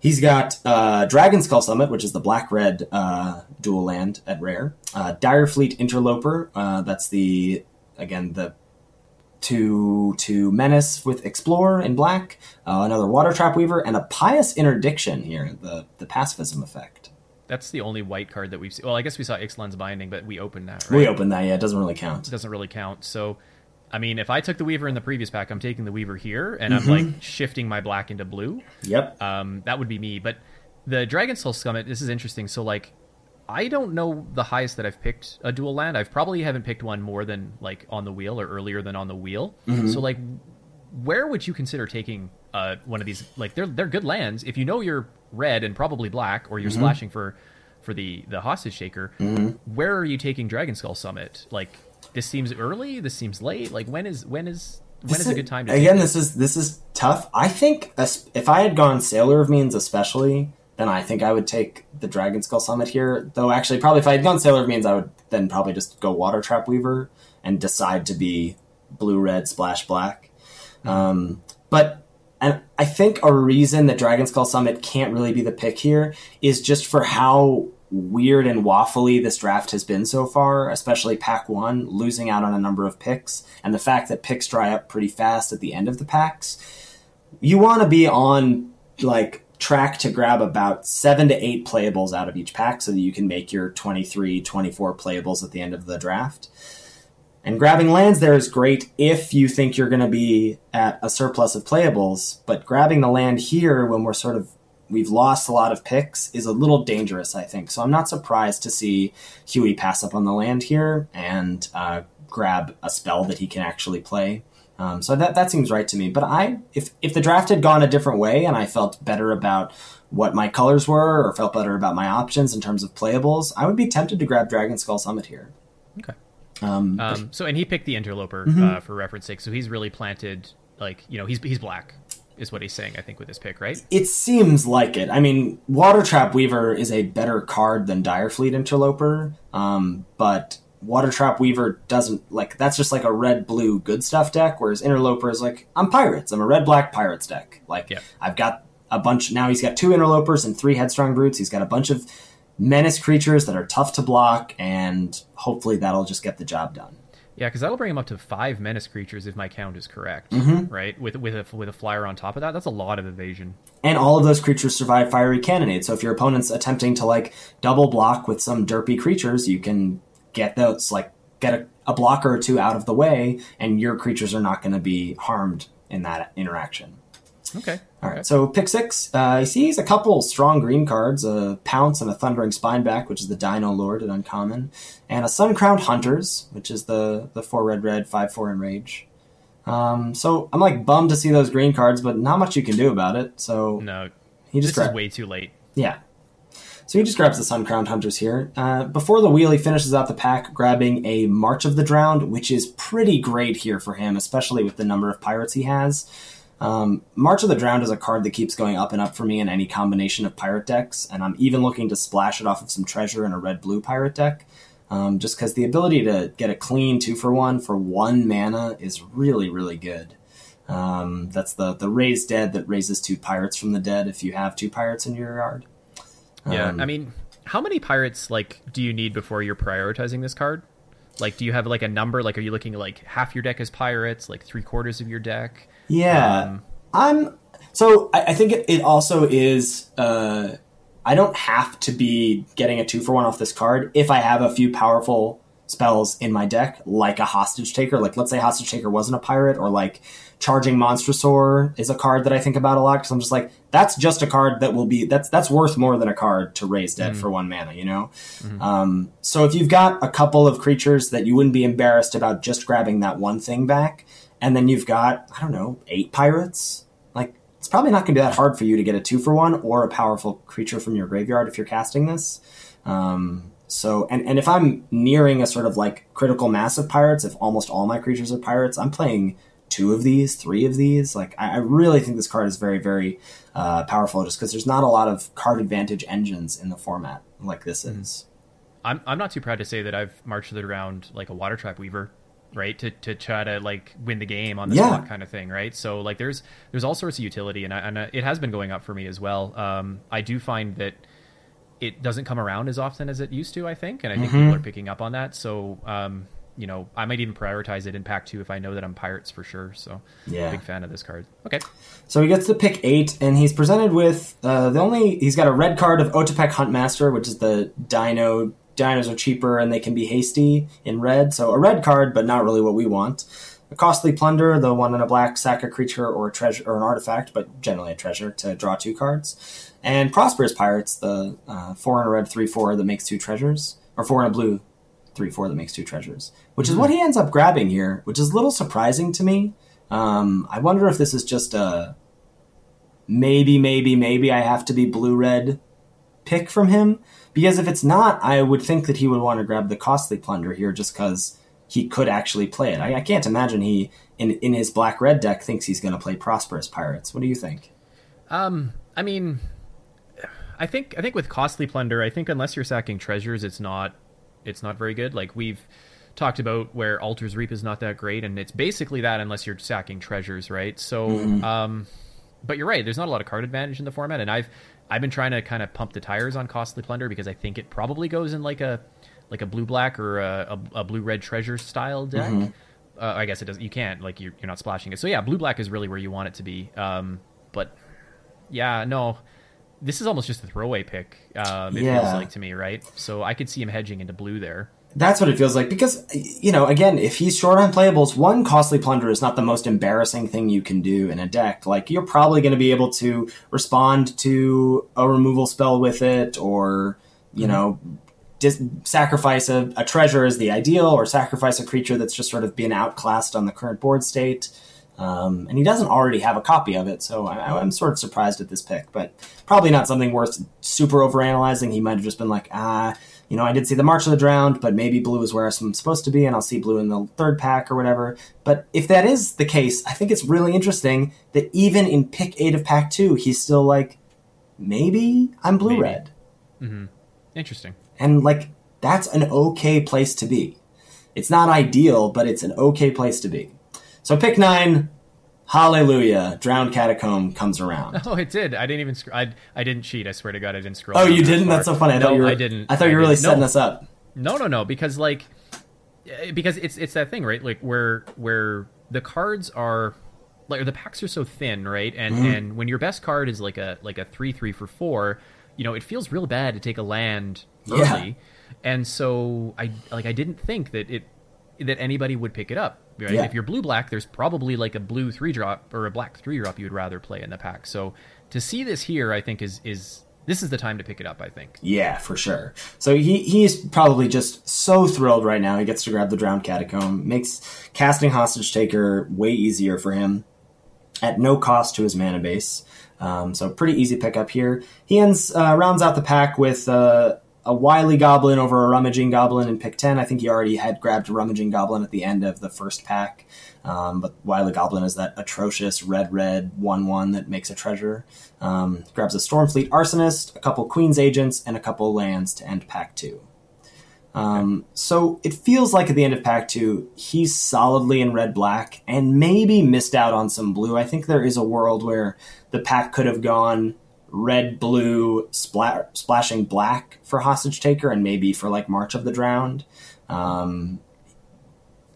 He's got uh, Dragonskull Summit, which is the black red uh, dual land at rare. Uh, Dire Fleet Interloper, uh, that's the again the to to menace with explore in black, uh, another water trap weaver, and a pious interdiction here, the the pacifism effect. That's the only white card that we've seen. Well, I guess we saw Ixalan's binding, but we opened that. Right? We opened that, yeah, it doesn't really count. It doesn't really count. So, I mean, if I took the Weaver in the previous pack, I'm taking the Weaver here, and Mm-hmm. I'm like shifting my black into blue. Yep. Um, that would be me. But the Dragonskull Summit, this is interesting. So like, I don't know the highest that I've picked a dual land. I've probably haven't picked one more than like on the wheel or earlier than on the wheel. So like, where would you consider taking uh, one of these? Like, they're they're good lands if you know you're red and probably black, or you're mm-hmm. splashing for for the the hostage taker. Mm-hmm. Where are you taking Dragonskull Summit? Like, this seems early. This seems late. Like, when is when is when This is a good time to again? Take This is this is tough. I think if I had gone Sailor of Means, especially, then I think I would take the Dragonskull Summit here. Though actually, probably if I had gone Sailor of Means, I would then probably just go Water Trap Weaver and decide to be blue red splash black. Mm-hmm. Um, but and I think a reason that Dragonskull Summit can't really be the pick here is just for how weird and waffly this draft has been so far, especially pack one, losing out on a number of picks, and the fact that picks dry up pretty fast at the end of the packs. You want to be on like track to grab about seven to eight playables out of each pack so that you can make your 23, 24 playables at the end of the draft. And grabbing lands there is great if you think you're going to be at a surplus of playables, but grabbing the land here when we're sort of we've lost a lot of picks is a little dangerous, I think. So I'm not surprised to see Huey pass up on the land here and uh, grab a spell that he can actually play. Um, so that that seems right to me. But I, if if the draft had gone a different way and I felt better about what my colors were or felt better about my options in terms of playables, I would be tempted to grab Dragonskull Summit here. Okay. Um, Um, so and he picked the interloper Mm-hmm. uh, for reference sake. So he's really planted like you know he's he's black is what he's saying. I think with his pick, right? It seems like it. I mean, Water Trap Weaver is a better card than Dire Fleet Interloper, um, but Water Trap Weaver doesn't like that's just like a red blue good stuff deck, whereas Interloper is like I'm pirates. I'm a red black pirates deck. Like Yeah. I've got a bunch now. He's got two Interlopers and three Headstrong Brutes. He's got a bunch of menace creatures that are tough to block, and hopefully that'll just get the job done. Yeah, because that'll bring him up to five menace creatures if my count is correct, Mm-hmm. right? With with a with a flyer on top of that, that's a lot of evasion. And all of those creatures survive fiery cannonade. So if your opponent's attempting to like double block with some derpy creatures, you can get those like get a, a blocker or two out of the way, and your creatures are not going to be harmed in that interaction. Okay. All right, so pick six. Uh, he sees a couple strong green cards: a Pounce and a Thundering Spineback, which is the Dino Lord at uncommon, and a Sun Crowned Hunters, which is the the four red red five four enrage. Um, so I'm like bummed to see those green cards, but not much you can do about it. So No, he this just is way too late. yeah. So he just grabs the Sun Crowned Hunters here. Uh, before the wheel, he finishes out the pack grabbing a March of the Drowned, which is pretty great here for him, especially with the number of pirates he has. Um, March of the Drowned is a card that keeps going up and up for me in any combination of pirate decks, and I'm even looking to splash it off of some treasure in a red blue pirate deck. Um, just because the ability to get a clean two for one for one mana is really, really good. Um, that's the the raise dead that raises two pirates from the dead if you have two pirates in your yard. Yeah, Um, I mean, how many pirates like do you need before you're prioritizing this card? Like, do you have like a number? Like, are you looking like half your deck is pirates, like three quarters of your deck? Yeah, Um, I'm. So I, I think it, it also is. Uh, I don't have to be getting a two for one off this card if I have a few powerful spells in my deck, like a hostage taker. Like let's say hostage taker wasn't a pirate, or like charging monstrosaur is a card that I think about a lot because I'm just like that's just a card that will be that's that's worth more than a card to raise dead mm-hmm. for one mana, you know. Mm-hmm. Um, so if you've got a couple of creatures that you wouldn't be embarrassed about just grabbing that one thing back, and then you've got I don't know eight pirates, like it's probably not going to be that hard for you to get a two for one or a powerful creature from your graveyard if you're casting this. Um, so, and, and if I'm nearing a sort of like critical mass of pirates, if almost all my creatures are pirates, I'm playing two of these, three of these. Like, I, I really think this card is very, very uh, powerful just because there's not a lot of card advantage engines in the format like this mm-hmm. is. I'm, I'm not too proud to say that I've marched it around like a water trap weaver right to, to try to like win the game on the yeah. spot kind of thing right so like there's there's all sorts of utility and, I, and it has been going up for me as well um, i do find that it doesn't come around as often as it used to, I think, and I think mm-hmm. people are picking up on that. So, um, you know, I might even prioritize it in pack two if I know that I'm pirates for sure. So, yeah, big fan of this card. Okay, so he gets to pick eight, and he's presented with uh, the only he's got a red card of Otepec Huntmaster, which is the Dino. Dinos are cheaper and they can be hasty in red, so a red card, but not really what we want. A costly plunder, the one in a black sack a creature or a treasure or an artifact, but generally a treasure to draw two cards and Prosperous Pirates, the uh, four and a red, three four that makes two treasures, or four and a blue, three four that makes two treasures, which is what he ends up grabbing here, which is a little surprising to me. Um, I wonder if this is just a maybe, maybe, maybe I have to be blue red pick from him because if it's not, I would think that he would want to grab the costly plunder here just because he could actually play it. I, I can't imagine he in in his black red deck thinks he's going to play prosperous pirates. What do you think? Um, I mean, I think I think with costly plunder, I think unless you're sacking treasures, it's not it's not very good. Like we've talked about where Altar's Reap is not that great, and it's basically that unless you're sacking treasures, right? So, mm-hmm. um, but you're right. There's not a lot of card advantage in the format, and I've I've been trying to kind of pump the tires on costly plunder because I think it probably goes in like a like a blue black or a, a, a blue red treasure style deck. Mm-hmm. Uh, I guess it doesn't. You can't like you're, you're not splashing it. So yeah, blue black is really where you want it to be. Um, but yeah, no this is almost just a throwaway pick. Um, it yeah. feels like to me, right? So I could see him hedging into blue there. That's what it feels like because you know, again, if he's short on playables, one costly plunder is not the most embarrassing thing you can do in a deck. Like you're probably going to be able to respond to a removal spell with it, or you mm-hmm. know, dis- sacrifice a, a treasure is the ideal, or sacrifice a creature that's just sort of been outclassed on the current board state. Um, and he doesn't already have a copy of it, so I, am sort of surprised at this pick, but probably not something worth super overanalyzing. He might have just been like, ah, you know, I did see the March of the Drowned, but maybe blue is where I'm supposed to be, and I'll see blue in the third pack or whatever. But if that is the case, I think it's really interesting that even in pick eight of pack two, he's still like, maybe I'm blue red. Mm-hmm. Interesting. And like, that's an okay place to be. It's not ideal, but it's an okay place to be. So pick nine. Hallelujah! Drowned Catacomb comes around. Oh, it did. I didn't even. Sc- I I didn't cheat. I swear to God, I didn't scroll. Oh, you didn't? Far. That's so funny. I no, you were, I didn't. I thought you were really setting no. us up. No, no, no. Because like, eh, because it's it's that thing, right? Like where where the cards are like the packs are so thin, right? And mm-hmm. and when your best card is like a like a three three for four, you know, it feels real bad to take a land early. Yeah. And so I like I didn't think that it that anybody would pick it up Right? Yeah. If you're blue black, there's probably like a blue three drop or a black three drop you would rather play in the pack. So to see this here, I think is is this is the time to pick it up. I think. Yeah, for sure. So he he's probably just so thrilled right now. He gets to grab the drowned catacomb, makes casting hostage taker way easier for him at no cost to his mana base. Um, so pretty easy pickup here. He ends uh, rounds out the pack with. Uh, a wily goblin over a rummaging goblin in pick 10. I think he already had grabbed a rummaging goblin at the end of the first pack. Um, but wily goblin is that atrocious red red 1 1 that makes a treasure. Um, grabs a Stormfleet arsonist, a couple Queen's agents, and a couple lands to end pack 2. Um, so it feels like at the end of pack two, he's solidly in red black and maybe missed out on some blue. I think there is a world where the pack could have gone red, blue, spla- splashing black for Hostage Taker, and maybe for like March of the Drowned. Um,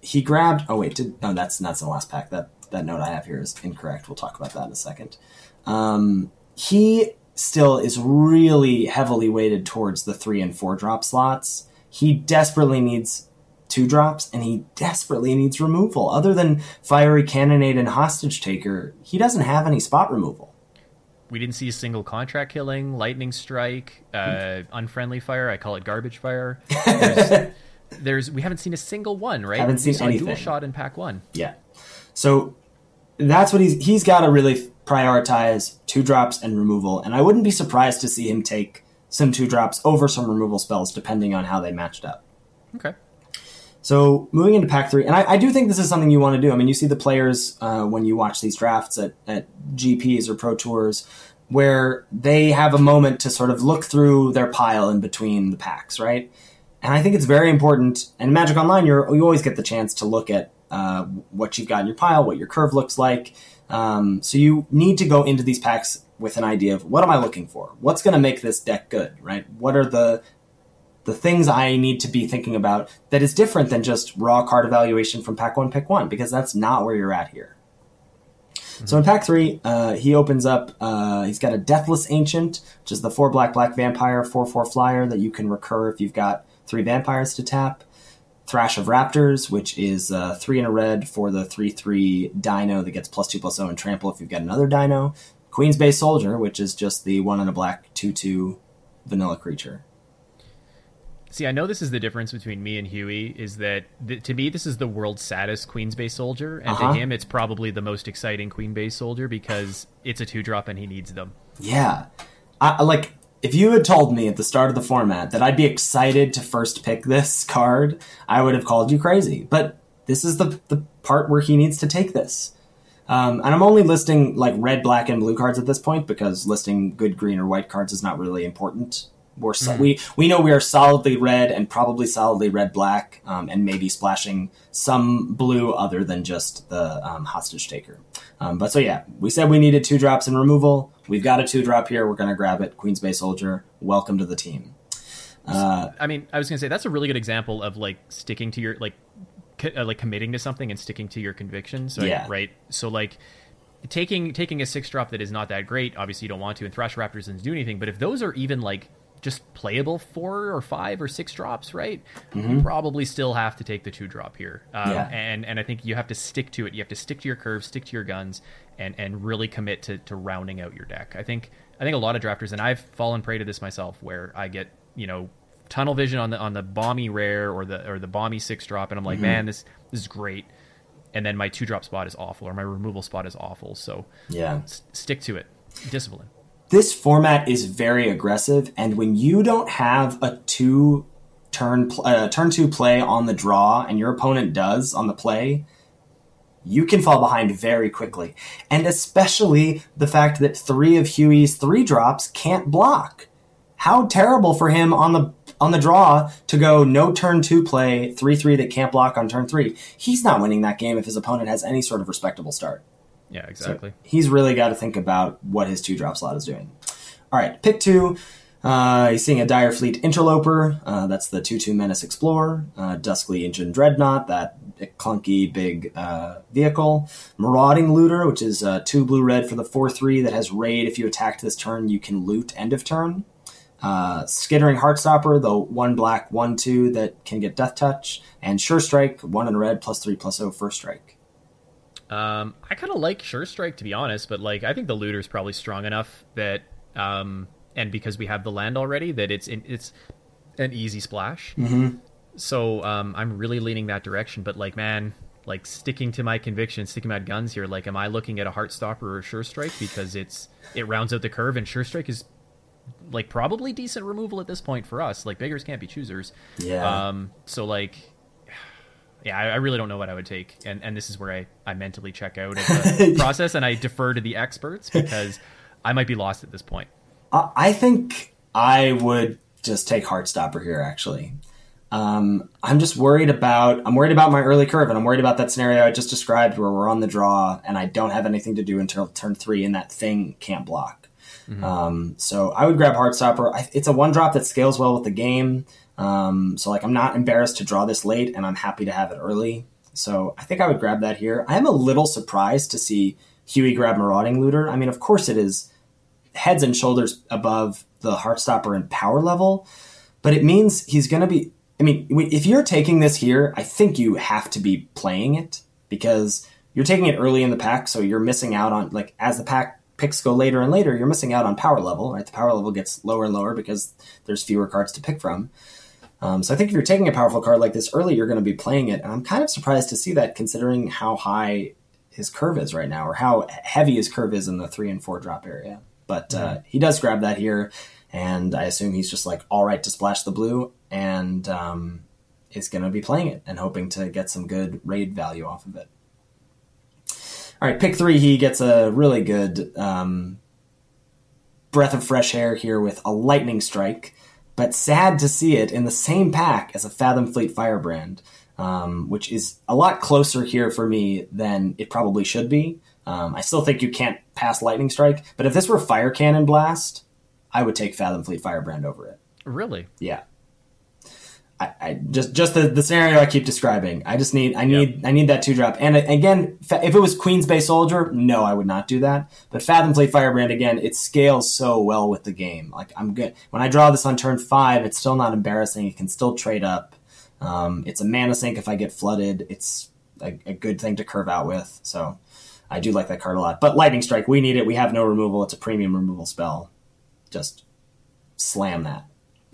he grabbed. Oh wait, did, no, that's that's the last pack. That that note I have here is incorrect. We'll talk about that in a second. Um, he still is really heavily weighted towards the three and four drop slots. He desperately needs two drops, and he desperately needs removal. Other than Fiery Cannonade and Hostage Taker, he doesn't have any spot removal. We didn't see a single contract killing, lightning strike, uh, unfriendly fire. I call it garbage fire. There's, there's we haven't seen a single one, right? Haven't seen we saw anything. dual shot in pack one. Yeah. So that's what he's he's got to really prioritize two drops and removal, and I wouldn't be surprised to see him take some two drops over some removal spells depending on how they matched up. Okay. So moving into pack three, and I, I do think this is something you want to do. I mean, you see the players uh, when you watch these drafts at, at GPs or Pro Tours where they have a moment to sort of look through their pile in between the packs, right? And I think it's very important. And Magic Online, you're, you always get the chance to look at uh, what you've got in your pile, what your curve looks like. Um, so you need to go into these packs with an idea of what am I looking for? What's going to make this deck good, right? What are the the things I need to be thinking about that is different than just raw card evaluation from pack one, pick one, because that's not where you're at here. Mm-hmm. So in pack three, uh, he opens up. Uh, he's got a Deathless Ancient, which is the four black black vampire four four flyer that you can recur if you've got three vampires to tap. Thrash of Raptors, which is uh, three in a red for the three three Dino that gets plus two plus zero and trample if you've got another Dino. Queen's Bay Soldier, which is just the one in a black two two vanilla creature. See, I know this is the difference between me and Huey is that th- to me this is the world's saddest Queen's Bay soldier, and Uh-huh. to him it's probably the most exciting Queen Bay soldier because it's a two drop and he needs them. Yeah, I- like if you had told me at the start of the format that I'd be excited to first pick this card, I would have called you crazy. But this is the the part where he needs to take this. Um, and I'm only listing like red, black, and blue cards at this point because listing good green or white cards is not really important. We're so, we we know we are solidly red and probably solidly red black, um, and maybe splashing some blue other than just the um, hostage taker. Um, but so yeah, we said we needed two drops in removal. We've got a two drop here. We're gonna grab it. Queens Bay Soldier. Welcome to the team. I mean, I was gonna say that's a really good example of like sticking to your like co- uh, like committing to something and sticking to your convictions. Right? Yeah. Right. So like taking taking a six drop that is not that great. Obviously, you don't want to, and Thrash Raptors doesn't do anything. But if those are even like just playable four or five or six drops, right? You probably still have to take the two drop here. Um, Yeah. And and I think you have to stick to it. You have to stick to your curves, stick to your guns, and and really commit to to rounding out your deck. I think I think a lot of drafters, and I've fallen prey to this myself, where I get you know tunnel vision on the on the bomby rare or the or the bomby six drop, and I'm like, man, this this is great. And then my two drop spot is awful, or my removal spot is awful. So Yeah. s- stick to it, discipline. This format is very aggressive, and when you don't have a two turn uh, turn two play on the draw, and your opponent does on the play, you can fall behind very quickly. And especially the fact that three of Huey's three drops can't block. How terrible for him on the on the draw to go no turn two play three three that can't block on turn three. He's not winning that game if his opponent has any sort of respectable start. Yeah, So exactly. he's really got to think about what his two drop slot is doing. All right, pick two. Uh, he's seeing a Dire Fleet Interloper. Uh, that's the 2 2 Menace Explorer. Uh, Dusk Legion Dreadnought, that clunky big uh, vehicle. Marauding Looter, which is uh, 2 blue red for the 4 3 that has raid. If you attack this turn, you can loot end of turn. Uh, Skittering Heartstopper, the 1 black 1 2 that can get Death Touch. And Sure Strike, 1 in red, plus 3 plus 0 first strike. Um, I kind of like Sure Strike to be honest, but like I think the looter's probably strong enough that, um, and because we have the land already, that it's in, it's an easy splash. Mm-hmm. So um, I'm really leaning that direction. But like, man, like sticking to my conviction, sticking my guns here. Like, am I looking at a heart stopper or a Sure Strike because it's it rounds out the curve, and Sure Strike is like probably decent removal at this point for us. Like beggars can't be choosers. Yeah. Um. So like, yeah, I, I really don't know what I would take, and and this is where I I mentally check out of the process, and I defer to the experts because I might be lost at this point. I I think I would just take Heartstopper here. Actually, um, I'm just worried about. I'm worried about my early curve, and I'm worried about that scenario I just described, where we're on the draw and I don't have anything to do until turn three, and that thing can't block. Um, so I would grab Heartstopper. I, it's a one drop that scales well with the game. Um, so like I'm not embarrassed to draw this late, and I'm happy to have it early. So I think I would grab that here. I am a little surprised to see Huey grab Marauding Looter. I mean, of course it is heads and shoulders above the Heartstopper in power level, but it means he's going to be I mean, if you're taking this here, I think you have to be playing it because you're taking it early in the pack, so you're missing out on like as the pack picks go later and later, you're missing out on power level. Right, the power level gets lower and lower because there's fewer cards to pick from. Um, so I think if you're taking a powerful card like this early, you're going to be playing it. And I'm kind of surprised to see that considering how high his curve is right now, or how heavy his curve is in the three and four drop area. But uh, he does grab that here, and I assume he's just like all right to splash the blue, and um, is going to be playing it and hoping to get some good raid value off of it. All right, pick three. He gets a really good um, breath of fresh air here with a lightning strike but sad to see it in the same pack as a Fathom Fleet Firebrand, um, which is a lot closer here for me than it probably should be. Um, I still think you can't pass Lightning Strike, but if this were Firecannon Blast, I would take Fathom Fleet Firebrand over it. Really? Yeah. I, I, just just the, the scenario I keep describing. I just need I need yep. I need that two drop. And again, if it was Queen's Bay Soldier, no, I would not do that. But Fathom Fleet Firebrand again, it scales so well with the game. Like I'm good when I draw this on turn five, it's still not embarrassing. It can still trade up. Um, it's a mana sink if I get flooded. It's a, a good thing to curve out with. So I do like that card a lot. But Lightning Strike, we need it. We have no removal. It's a premium removal spell. Just slam that.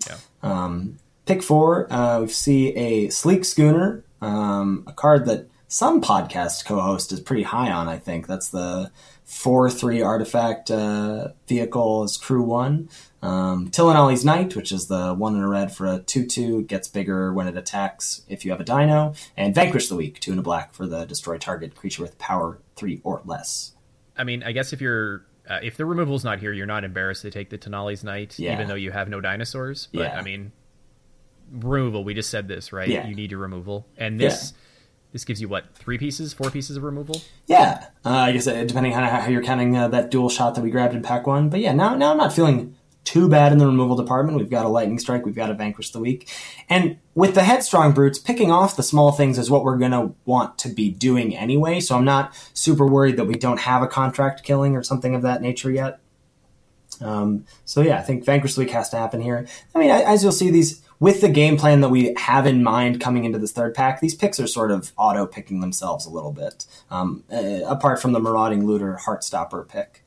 Yeah. Um, Pick four, uh, we see a sleek schooner, um, a card that some podcast co-host is pretty high on. I think that's the four three artifact uh, vehicle is crew one. Um, Tilonalli's Knight, which is the one in a red for a two two, gets bigger when it attacks if you have a Dino, and Vanquish the Weak, two in a black for the destroy target creature with power three or less. I mean, I guess if you're uh, if the removal's not here, you're not embarrassed to take the Tonali's Knight, yeah. even though you have no dinosaurs. But yeah. I mean, removal. We just said this, right? Yeah. You need your removal, and this yeah. this gives you what three pieces, four pieces of removal. Yeah, uh, I guess uh, depending on how you're counting uh, that dual shot that we grabbed in pack one. But yeah, now now I'm not feeling too bad in the removal department. We've got a lightning strike, we've got a vanquish the weak, and with the headstrong brutes, picking off the small things is what we're gonna want to be doing anyway. So I'm not super worried that we don't have a contract killing or something of that nature yet. Um, so yeah, I think Vanquish the Weak has to happen here. I mean, as you'll see, these with the game plan that we have in mind coming into this third pack, these picks are sort of auto picking themselves a little bit. Um, uh, apart from the Marauding Looter Heartstopper pick.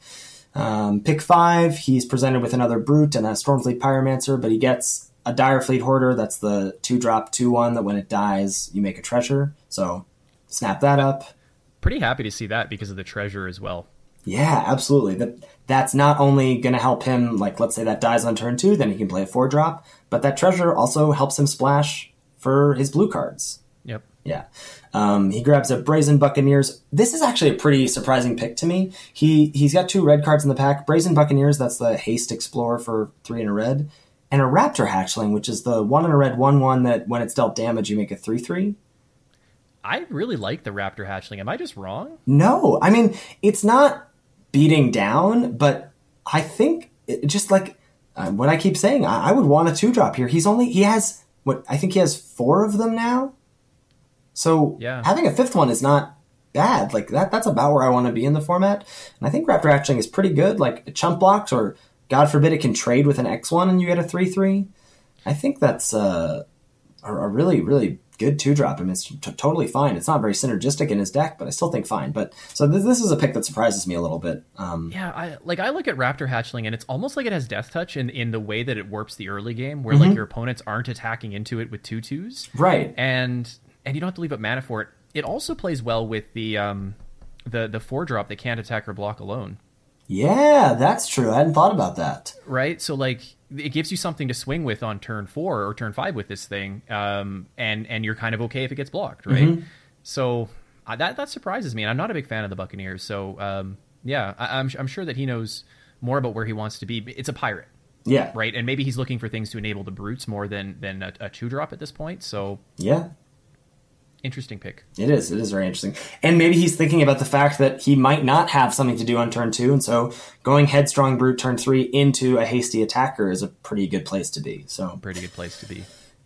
Um, pick five, he's presented with another Brute and a Stormfleet Pyromancer, but he gets a Dire Fleet Hoarder. That's the two drop two one that when it dies you make a treasure. So snap that up. Pretty happy to see that because of the treasure as well. Yeah, absolutely. That that's not only going to help him. Like, let's say that dies on turn two, then he can play a four drop. But that treasure also helps him splash for his blue cards. Yep. Yeah. Um, he grabs a Brazen Buccaneers. This is actually a pretty surprising pick to me. He he's got two red cards in the pack. Brazen Buccaneers. That's the haste explorer for three in a red, and a Raptor Hatchling, which is the one in a red one one that when it's dealt damage you make a three three. I really like the Raptor Hatchling. Am I just wrong? No, I mean it's not beating down, but I think it, just like uh, what I keep saying, I, I would want a two drop here. He's only he has what I think he has four of them now. So yeah. having a fifth one is not bad. Like that that's about where I want to be in the format. And I think Raptor Hatchling is pretty good. Like chump blocks or God forbid it can trade with an X one and you get a three three. I think that's uh, a, a really really good two drop. I mean, it's t- totally fine. It's not very synergistic in his deck, but I still think fine. But so this, this is a pick that surprises me a little bit. Um, yeah, I like I look at Raptor Hatchling and it's almost like it has Death Touch in in the way that it warps the early game, where mm-hmm. like your opponents aren't attacking into it with two twos, right? And and you don't have to leave up mana for it. It also plays well with the um the the four drop that can't attack or block alone. Yeah, that's true. I hadn't thought about that. Right. So like it gives you something to swing with on turn four or turn five with this thing, um, and and you're kind of okay if it gets blocked, right? Mm-hmm. So uh, that that surprises me, and I'm not a big fan of the Buccaneers. So um, yeah, I, am I'm, I'm sure that he knows more about where he wants to be. It's a pirate, yeah, right, and maybe he's looking for things to enable the brutes more than than a, a two drop at this point. So yeah, interesting pick. It is. It is very interesting. And maybe he's thinking about the fact that he might not have something to do on turn two, and so going headstrong brute turn three into a hasty attacker is a pretty good place to be. So pretty good place to be.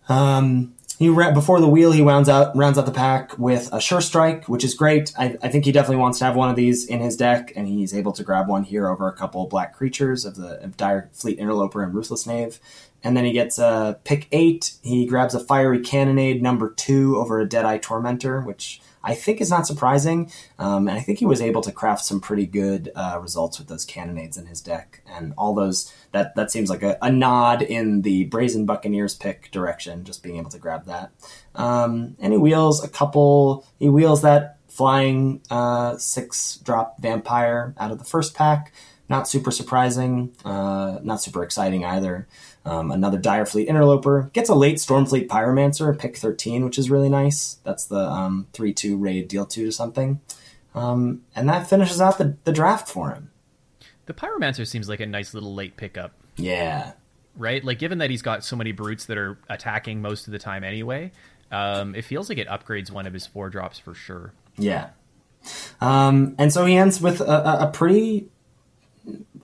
Um, he before the wheel he rounds out rounds out the pack with a sure strike, which is great. I, I, think he definitely wants to have one of these in his deck, and he's able to grab one here over a couple black creatures of the of Dire Fleet Interloper and Ruthless Knave. And then he gets a pick eight. He grabs a fiery cannonade number two over a Deadeye Tormentor, which I think is not surprising. Um, and I think he was able to craft some pretty good uh, results with those cannonades in his deck, and all those that that seems like a, a, nod in the Brazen Buccaneers pick direction. Just being able to grab that, um, and he wheels a couple. He wheels that flying uh, six drop vampire out of the first pack. Not super surprising, uh, not super exciting either. Um, another Dire Fleet Interloper gets a late Stormfleet Pyromancer, pick 13, which is really nice. That's the um, 3 2 raid, deal 2 to something. Um, and that finishes out the, the draft for him. The Pyromancer seems like a nice little late pickup. Yeah. Right? Like, given that he's got so many brutes that are attacking most of the time anyway, um, it feels like it upgrades one of his four drops for sure. Yeah. Um, and so he ends with a, a pretty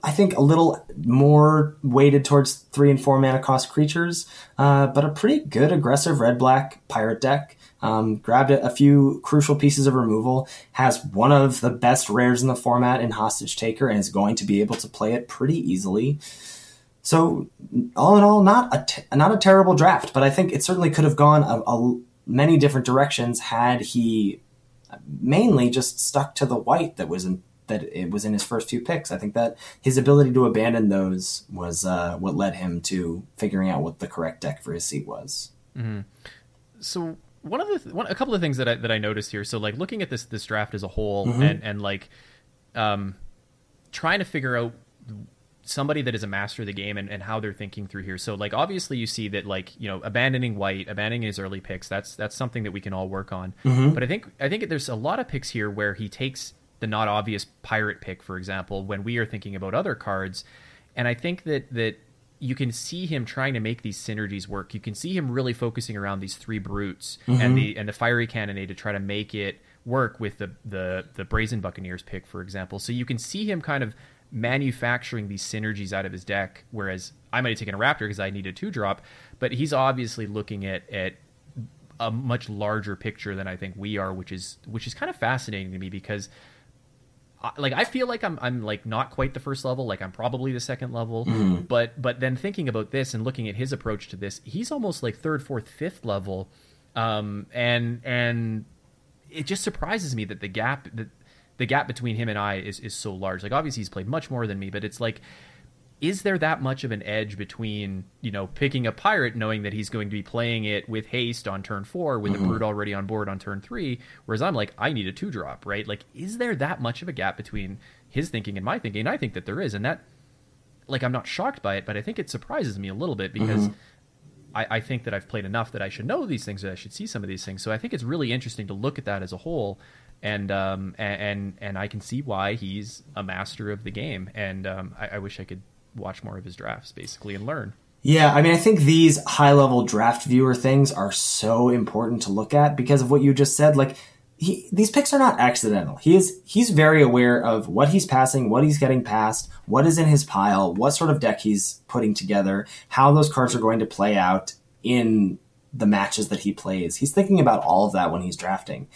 I think a little more weighted towards three and four mana cost creatures, uh, but a pretty good aggressive red black pirate deck. Um, grabbed a, few crucial pieces of removal, has one of the best rares in the format in Hostage Taker, and is going to be able to play it pretty easily. So, all in all, not a t- not a terrible draft, but I think it certainly could have gone a, a, many different directions had he mainly just stuck to the white that was in that it was in his first few picks. I think that his ability to abandon those was uh, what led him to figuring out what the correct deck for his seat was. Mm-hmm. So one of the th- one, a couple of things that I, that I noticed here. So like looking at this this draft as a whole mm-hmm. and and like um, trying to figure out somebody that is a master of the game and, and how they're thinking through here. So like obviously you see that like, you know, abandoning white, abandoning his early picks, that's that's something that we can all work on. Mm-hmm. But I think I think there's a lot of picks here where he takes the not obvious pirate pick, for example, when we are thinking about other cards. And I think that that you can see him trying to make these synergies work. You can see him really focusing around these three brutes mm-hmm. and the and the fiery cannonade to try to make it work with the the the brazen buccaneers pick, for example. So you can see him kind of manufacturing these synergies out of his deck. Whereas I might have taken a raptor because I need a two drop, but he's obviously looking at at a much larger picture than I think we are, which is which is kind of fascinating to me because like I feel like I'm I'm like not quite the first level, like I'm probably the second level. Mm. But but then thinking about this and looking at his approach to this, he's almost like third, fourth, fifth level, um, and and it just surprises me that the gap that the gap between him and I is is so large. Like obviously he's played much more than me, but it's like is there that much of an edge between you know picking a pirate knowing that he's going to be playing it with haste on turn four with mm-hmm. the brute already on board on turn three whereas i'm like i need a two drop right like is there that much of a gap between his thinking and my thinking and i think that there is and that like i'm not shocked by it but i think it surprises me a little bit because mm-hmm. I, I think that i've played enough that i should know these things that i should see some of these things so i think it's really interesting to look at that as a whole and um and and, and I can see why he's a master of the game, and um, I, I wish I could watch more of his drafts basically and learn. Yeah, I mean, I think these high level draft viewer things are so important to look at because of what you just said. Like, he, these picks are not accidental. He is he's very aware of what he's passing, what he's getting past, what is in his pile, what sort of deck he's putting together, how those cards are going to play out in the matches that he plays. He's thinking about all of that when he's drafting.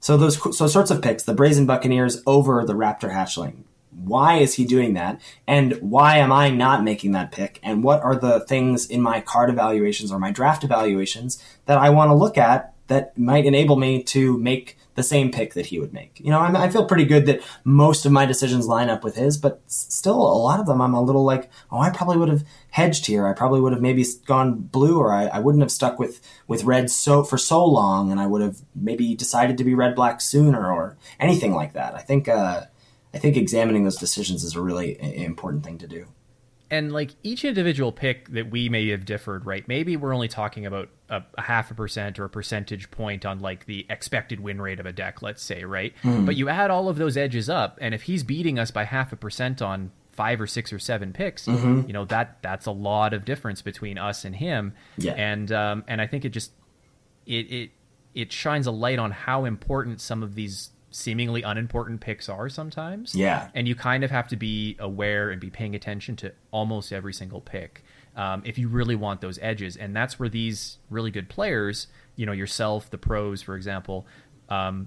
So those so sorts of picks, the Brazen Buccaneers over the Raptor Hatchling, why is he doing that? And why am I not making that pick? And what are the things in my card evaluations or my draft evaluations that I want to look at that might enable me to make the same pick that he would make? You know, I'm, i feel pretty good that most of my decisions line up with his, but still a lot of them I'm a little like, oh, I probably would have hedged here. I probably would have maybe gone blue or I, I wouldn't have stuck with, with red so for so long and I would have maybe decided to be red black sooner or anything like that. I think, uh, I think examining those decisions is a really important thing to do. And like each individual pick that we may have differed, right? Maybe we're only talking about a, a, half a percent or a percentage point on like the expected win rate of a deck, let's say, right? Mm. But you add all of those edges up, and if he's beating us by half a percent on five or six or seven picks, mm-hmm. you know that that's a lot of difference between us and him. Yeah. And um, and I think it just it it it shines a light on how important some of these seemingly unimportant picks are sometimes. Yeah. And you kind of have to be aware and be paying attention to almost every single pick um, if you really want those edges. And that's where these really good players, you know, yourself, the pros, for example, um,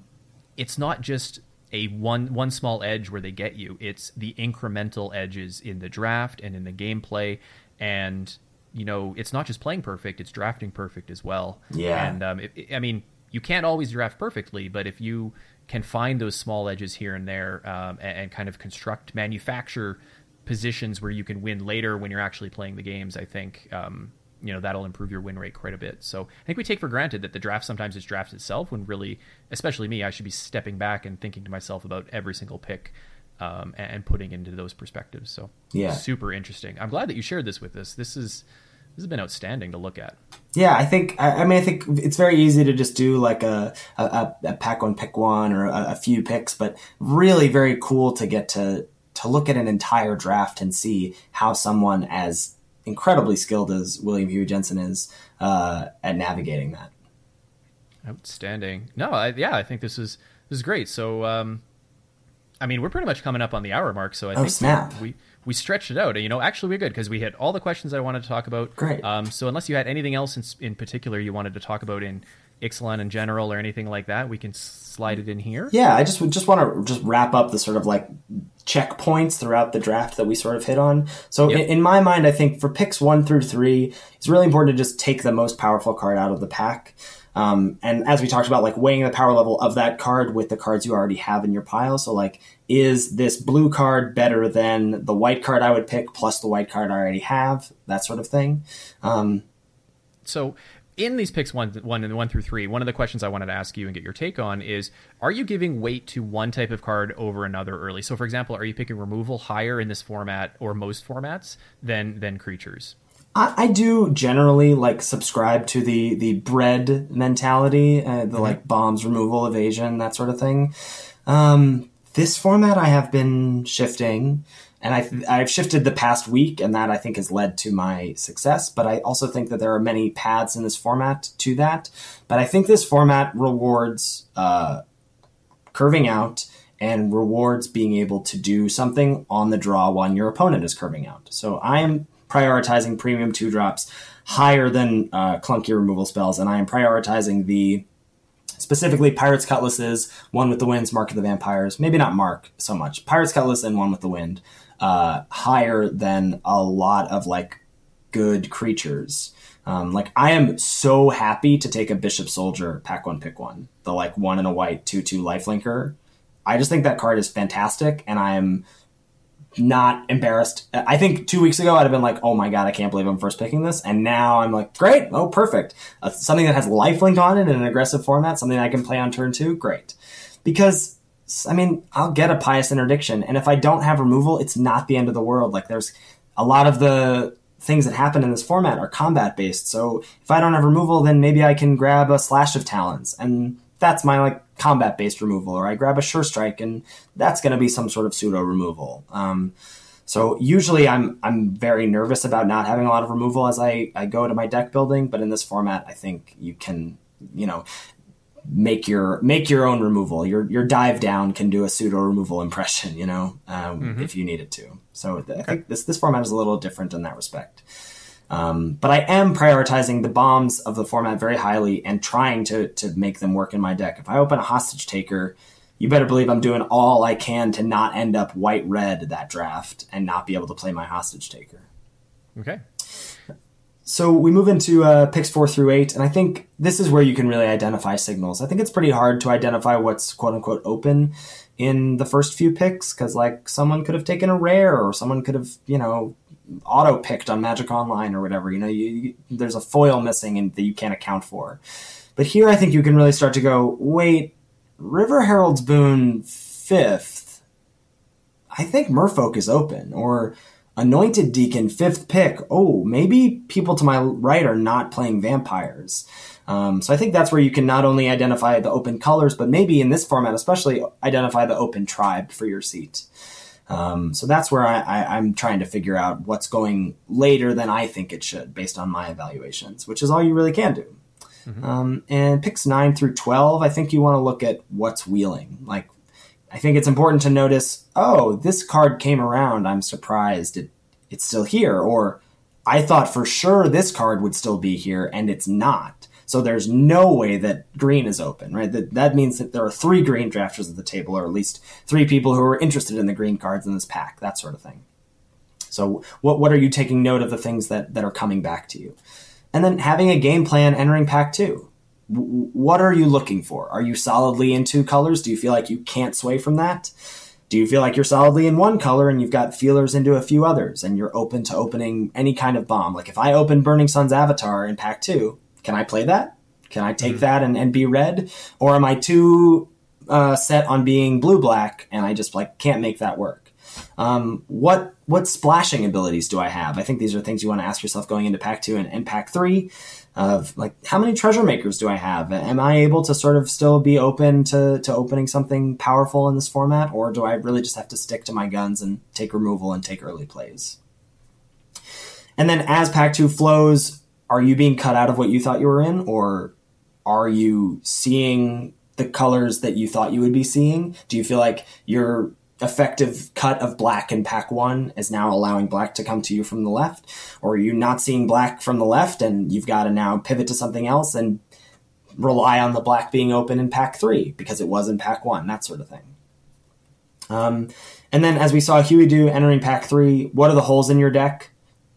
it's not just a one one small edge where they get you. It's the incremental edges in the draft and in the gameplay, and you know, it's not just playing perfect; it's drafting perfect as well. Yeah. And um, it, it- I mean, you can't always draft perfectly, but if you can find those small edges here and there um, and, and kind of construct, manufacture positions where you can win later when you're actually playing the games, I think um, you know that'll improve your win rate quite a bit. So I think we take for granted that the draft sometimes is draft itself, when really, especially me, I should be stepping back and thinking to myself about every single pick. Um, and, and putting into those perspectives, so Yeah. super interesting. I'm glad that you shared this with us. This is this has been outstanding to look at. Yeah, I think. I, I mean, I think it's very easy to just do like a a, a, a pack one, pick one, or a, a few picks, but really very cool to get to to look at an entire draft and see how someone as incredibly skilled as William Huey Jensen is uh, at navigating that. Outstanding. No, I, yeah, I think this is this is great. So, um, I mean, we're pretty much coming up on the hour mark. So I Oh, think snap. we we stretched it out. And you know, actually, we're good because we hit all the questions I wanted to talk about. Great. Um, so unless you had anything else in, in particular you wanted to talk about in Ixalan in general or anything like that, we can slide it in here. Yeah, I just would just want to just wrap up the sort of like checkpoints throughout the draft that we sort of hit on. So Yep. in, in my mind, I think for picks one through three, it's really important to just take the most powerful card out of the pack. Um, and as we talked about, like weighing the power level of that card with the cards you already have in your pile. So like, is this blue card better than the white card I would pick plus the white card I already have? That sort of thing. Um, So in these picks one, one and one through three, one of the questions I wanted to ask you and get your take on is: Are you giving weight to one type of card over another early? So, for example, are you picking removal higher in this format or most formats than than creatures? I, I do generally like subscribe to the the bread mentality, uh, the like bombs removal, evasion, that sort of thing. Um, this format I have been shifting, and I I've shifted the past week, and that I think has led to my success. But I also think that there are many paths in this format to that. But I think this format rewards uh, curving out and rewards being able to do something on the draw when your opponent is curving out. So I am prioritizing premium two drops higher than uh, clunky removal spells, and I am prioritizing the specifically Pirate's Cutlasses, One with the Winds, Mark of the Vampires, maybe not Mark so much, Pirate's Cutlass and One with the Wind, uh, higher than a lot of like good creatures. Um, like I am so happy to take a Bishop's Soldier pack one pick one, the like one and a white two two lifelinker. I just think that card is fantastic, and I am not embarrassed. I think two weeks ago I'd have been like, "Oh my god, I can't believe I'm first picking this," and now I'm like, "Great, oh perfect, uh, something that has lifelink on it in an aggressive format, something I can play on turn two, great." Because I mean, I'll get a pious interdiction, and if I don't have removal, it's not the end of the world. Like there's a lot of the things that happen in this format are combat based. So if I don't have removal, then maybe I can grab a slash of talons, and that's my like combat based removal, or I grab a sure strike, and that's going to be some sort of pseudo removal. Um, so usually I'm I'm very nervous about not having a lot of removal as I, I go to my deck building, but in this format, I think you can you know make your make your own removal. Your your dive down can do a pseudo removal impression, you know, um, if you need it to. So th- I think this this format is a little different in that respect. Um, but I am prioritizing the bombs of the format very highly and trying to to make them work in my deck. If I open a hostage taker, you better believe I'm doing all I can to not end up white red that draft and not be able to play my hostage taker. Okay. So we move into uh, picks four through eight, and I think this is where you can really identify signals. I think it's pretty hard to identify what's quote unquote open in the first few picks because, like, someone could have taken a rare or someone could have, you know, auto picked on Magic Online or whatever. You know, you, you, there's a foil missing and that you can't account for. But here, I think you can really start to go, wait, River Heralds' Boon fifth. I think Merfolk is open, or Anointed Deacon, fifth pick. Oh, maybe people to my right are not playing vampires. Um, so I think that's where you can not only identify the open colors, but maybe in this format, especially identify the open tribe for your seat. Um, so that's where I, I, I'm trying to figure out what's going later than I think it should, based on my evaluations, which is all you really can do. Um, and picks nine through twelve, I think you want to look at what's wheeling. Like I think it's important to notice, oh, this card came around. I'm surprised it, it's still here. Or I thought for sure this card would still be here and it's not. So there's no way that green is open, right? That, that means that there are three green drafters at the table, or at least three people who are interested in the green cards in this pack, that sort of thing. So what, what are you taking note of the things that, that are coming back to you? And then having a game plan entering pack two. What are you looking for? Are you solidly in two colors? Do you feel like you can't sway from that? Do you feel like you're solidly in one color and you've got feelers into a few others and you're open to opening any kind of bomb? Like if I open Burning Sun's Avatar in pack two, can I play that? Can I take mm-hmm. that and, and be red? Or am I too uh, set on being blue black and I just like can't make that work? Um, what what splashing abilities do I have? I think these are things you want to ask yourself going into pack two and, and pack three. Of like, how many treasure makers do I have? Am I able to sort of still be open to to opening something powerful in this format, or do I really just have to stick to my guns and take removal and take early plays? And then as pack two flows, are you being cut out of what you thought you were in, or are you seeing the colors that you thought you would be seeing? Do you feel like you're effective cut of black in pack one is now allowing black to come to you from the left? Or are you not seeing black from the left and you've got to now pivot to something else and rely on the black being open in pack three because it was in pack one, that sort of thing. Um, and then as we saw Huey do entering pack three, what are the holes in your deck?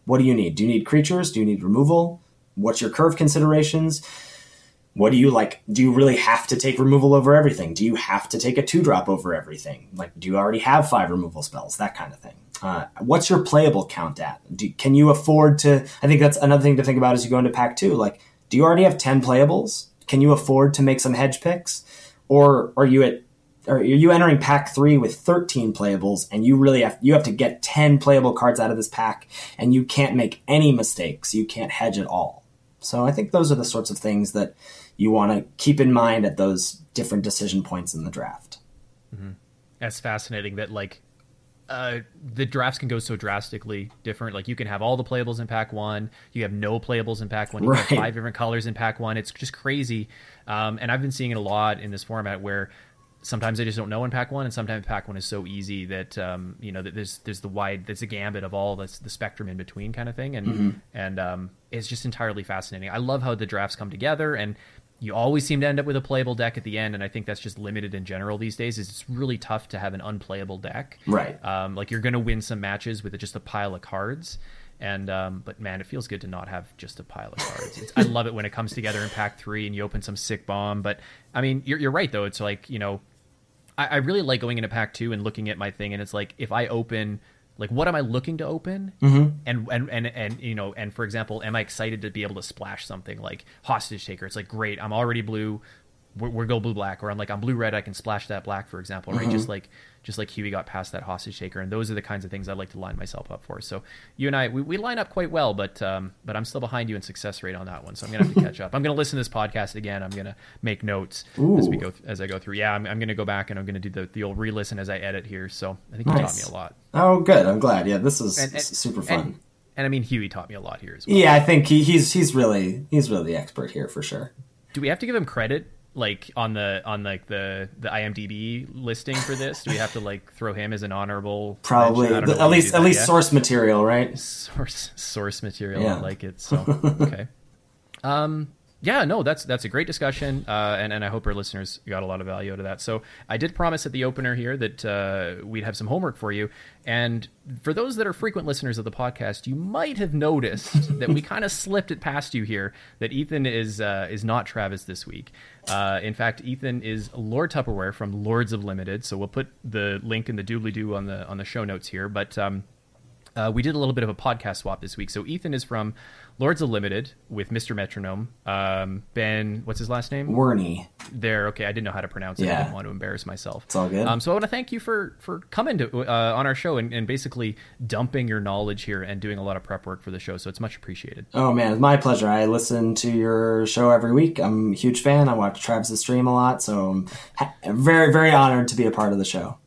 What do you need? Do you need creatures? Do you need removal? What's your curve considerations? what do you like? Do you really have to take removal over everything? Do you have to take a two drop over everything? Like do you already have five removal spells? That kind of thing. Uh, what's your playable count at? Do, can you afford to i think that's another thing to think about as you go into pack two like do you already have 10 playables? Can you afford to make some hedge picks? Or are you at are you entering pack three with 13 playables and you really have you have to get 10 playable cards out of this pack and you can't make any mistakes? You can't hedge at all so i think those are the sorts of things that you want to keep in mind at those different decision points in the draft. Mm-hmm. That's fascinating that like uh, the drafts can go so drastically different. Like you can have all the playables in pack one, you have no playables in pack one, you right. have five different colors in pack one. It's just crazy. Um, and I've been seeing it a lot in this format where sometimes I just don't know in pack one, and sometimes pack one is so easy that um, you know that there's there's the wide there's a gambit of all this the spectrum in between kind of thing, and mm-hmm. and um, it's just entirely fascinating. I love how the drafts come together, and you always seem to end up with a playable deck at the end, and I think that's just limited in general these days. Is it's really tough to have an unplayable deck, right? Um, like you're going to win some matches with just a pile of cards, and um, but man, it feels good to not have just a pile of cards. It's, I love it when it comes together in pack three and you open some sick bomb. But I mean, you're, you're right though. It's like you know, I, I really like going into pack two and looking at my thing, and it's like if I open like what am i looking to open mm-hmm. and, and and and you know and for example am i excited to be able to splash something like hostage taker it's like great i'm already blue we're, we're go blue black or i'm like i'm blue red i can splash that black for example right mm-hmm. just like just like Huey got past that hostage taker, and those are the kinds of things I like to line myself up for. So you and I, we, we line up quite well, but um, but I'm still behind you in success rate on that one. So I'm gonna have to catch up. I'm gonna listen to this podcast again. I'm gonna make notes Ooh. as we go th- as I go through. Yeah, I'm, I'm gonna go back and I'm gonna do the, the old re-listen as I edit here. So I think nice. you taught me a lot. Oh, good. I'm glad. Yeah, this is and, and, super fun. And, and I mean, Huey taught me a lot here as well. Yeah, I think he, he's he's really he's really the expert here for sure. Do we have to give him credit like on the on like the the IMDb listing for this? Do we have to like throw him as an honorable? Probably the, at least at least source material, right? Source source material. Yeah. I like it. So okay. Um, yeah, no, that's that's a great discussion, uh, and and I hope our listeners got a lot of value out of that. So I did promise at the opener here that uh, we'd have some homework for you, and for those that are frequent listeners of the podcast, you might have noticed that we kind of slipped it past you here that Ethan is uh, is not Travis this week. Uh, in fact, Ethan is Lord Tupperware from Lords of Limited. So we'll put the link in the doobly doo on the on the show notes here, but. Um, uh, we did a little bit of a podcast swap this week. So Ethan is from Lords of Limited with Mr. Metronome. Um, ben, what's his last name? Werney. There. Okay, I didn't know how to pronounce it. Yeah. I didn't want to embarrass myself. It's all good. Um, so I want to thank you for for coming to uh, on our show and, and, basically dumping your knowledge here and doing a lot of prep work for the show. So it's much appreciated. Oh man, it's my pleasure. I listen to your show every week. I'm a huge fan. I watch Travis' stream a lot, so I'm very very honored to be a part of the show.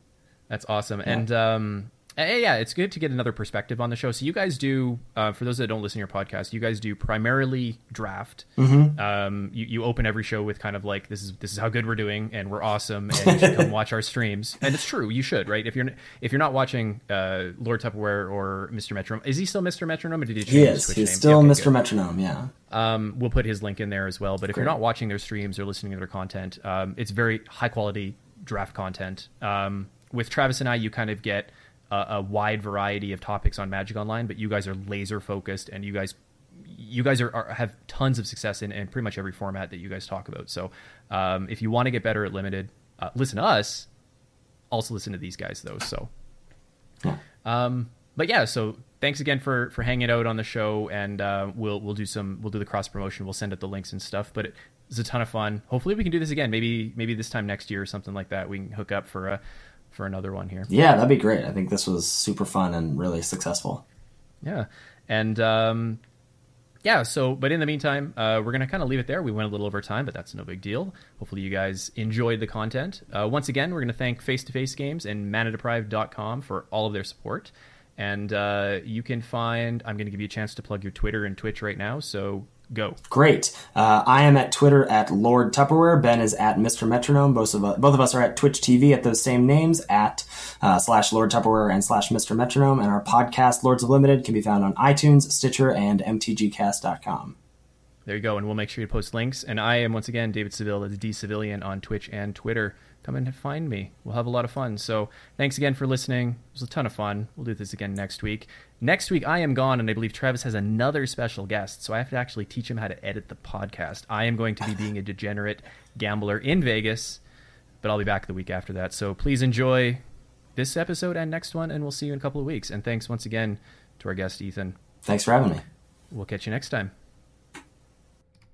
That's awesome. Yeah. And um, yeah, it's good to get another perspective on the show. So you guys do, uh, for those that don't listen to your podcast, you guys do primarily draft. Mm-hmm. Um, you, you open every show with kind of like this is this is how good we're doing, and we're awesome, and you should come watch our streams. And it's true, you should, right? If you're if you're not watching uh, Lord Tupperware or Mr. Metronome, is he still Mr. Metronome, or did he change He is. He's name? still Yeah, okay, Mr. good. Metronome. Yeah. Um, we'll put his link in there as well. But if you're not watching their streams or listening to their content, um, it's very high quality draft content. Um, with Travis and I, you kind of get a, a wide variety of topics on Magic Online, but you guys are laser focused, and you guys you guys are, are have tons of success in, in pretty much every format that you guys talk about. So um, if you want to get better at limited, uh, listen to us. Also listen to these guys though. So um, but yeah, so thanks again for for hanging out on the show, and uh, we'll we'll do some we'll do the cross promotion. We'll send out the links and stuff. But it was a ton of fun. Hopefully, we can do this again. Maybe maybe this time next year or something like that. We can hook up for a for another one here. Yeah, that'd be great. I think this was super fun and really successful. Yeah, and um, yeah. So, but in the meantime, uh, we're gonna kind of leave it there. We went a little over time, but that's no big deal. Hopefully, you guys enjoyed the content. Uh, once again, we're gonna thank Face to Face Games and ManaDeprived.com for all of their support. And uh, you can find. I'm gonna give you a chance to plug your Twitter and Twitch right now. So go. Great. Uh, I am at Twitter at Lord Tupperware. Ben is at Mr. Metronome. Both of us, both of us are at Twitch TV at those same names at uh, slash Lord Tupperware and slash Mr. Metronome. And our podcast, Lords of Limited, can be found on iTunes, Stitcher, and MTGcast.com. There you go, and we'll make sure you post links. And I am once again David Seville, that's D Civilian on Twitch and Twitter. Come and find me. We'll have a lot of fun. So thanks again for listening. It was a ton of fun. We'll do this again next week. Next week I am gone, and I believe Travis has another special guest. So I have to actually teach him how to edit the podcast. I am going to be being a degenerate gambler in Vegas, but I'll be back the week after that. So please enjoy this episode and next one, and we'll see you in a couple of weeks. And thanks once again to our guest Ethan. Thanks for having me. We'll catch you next time.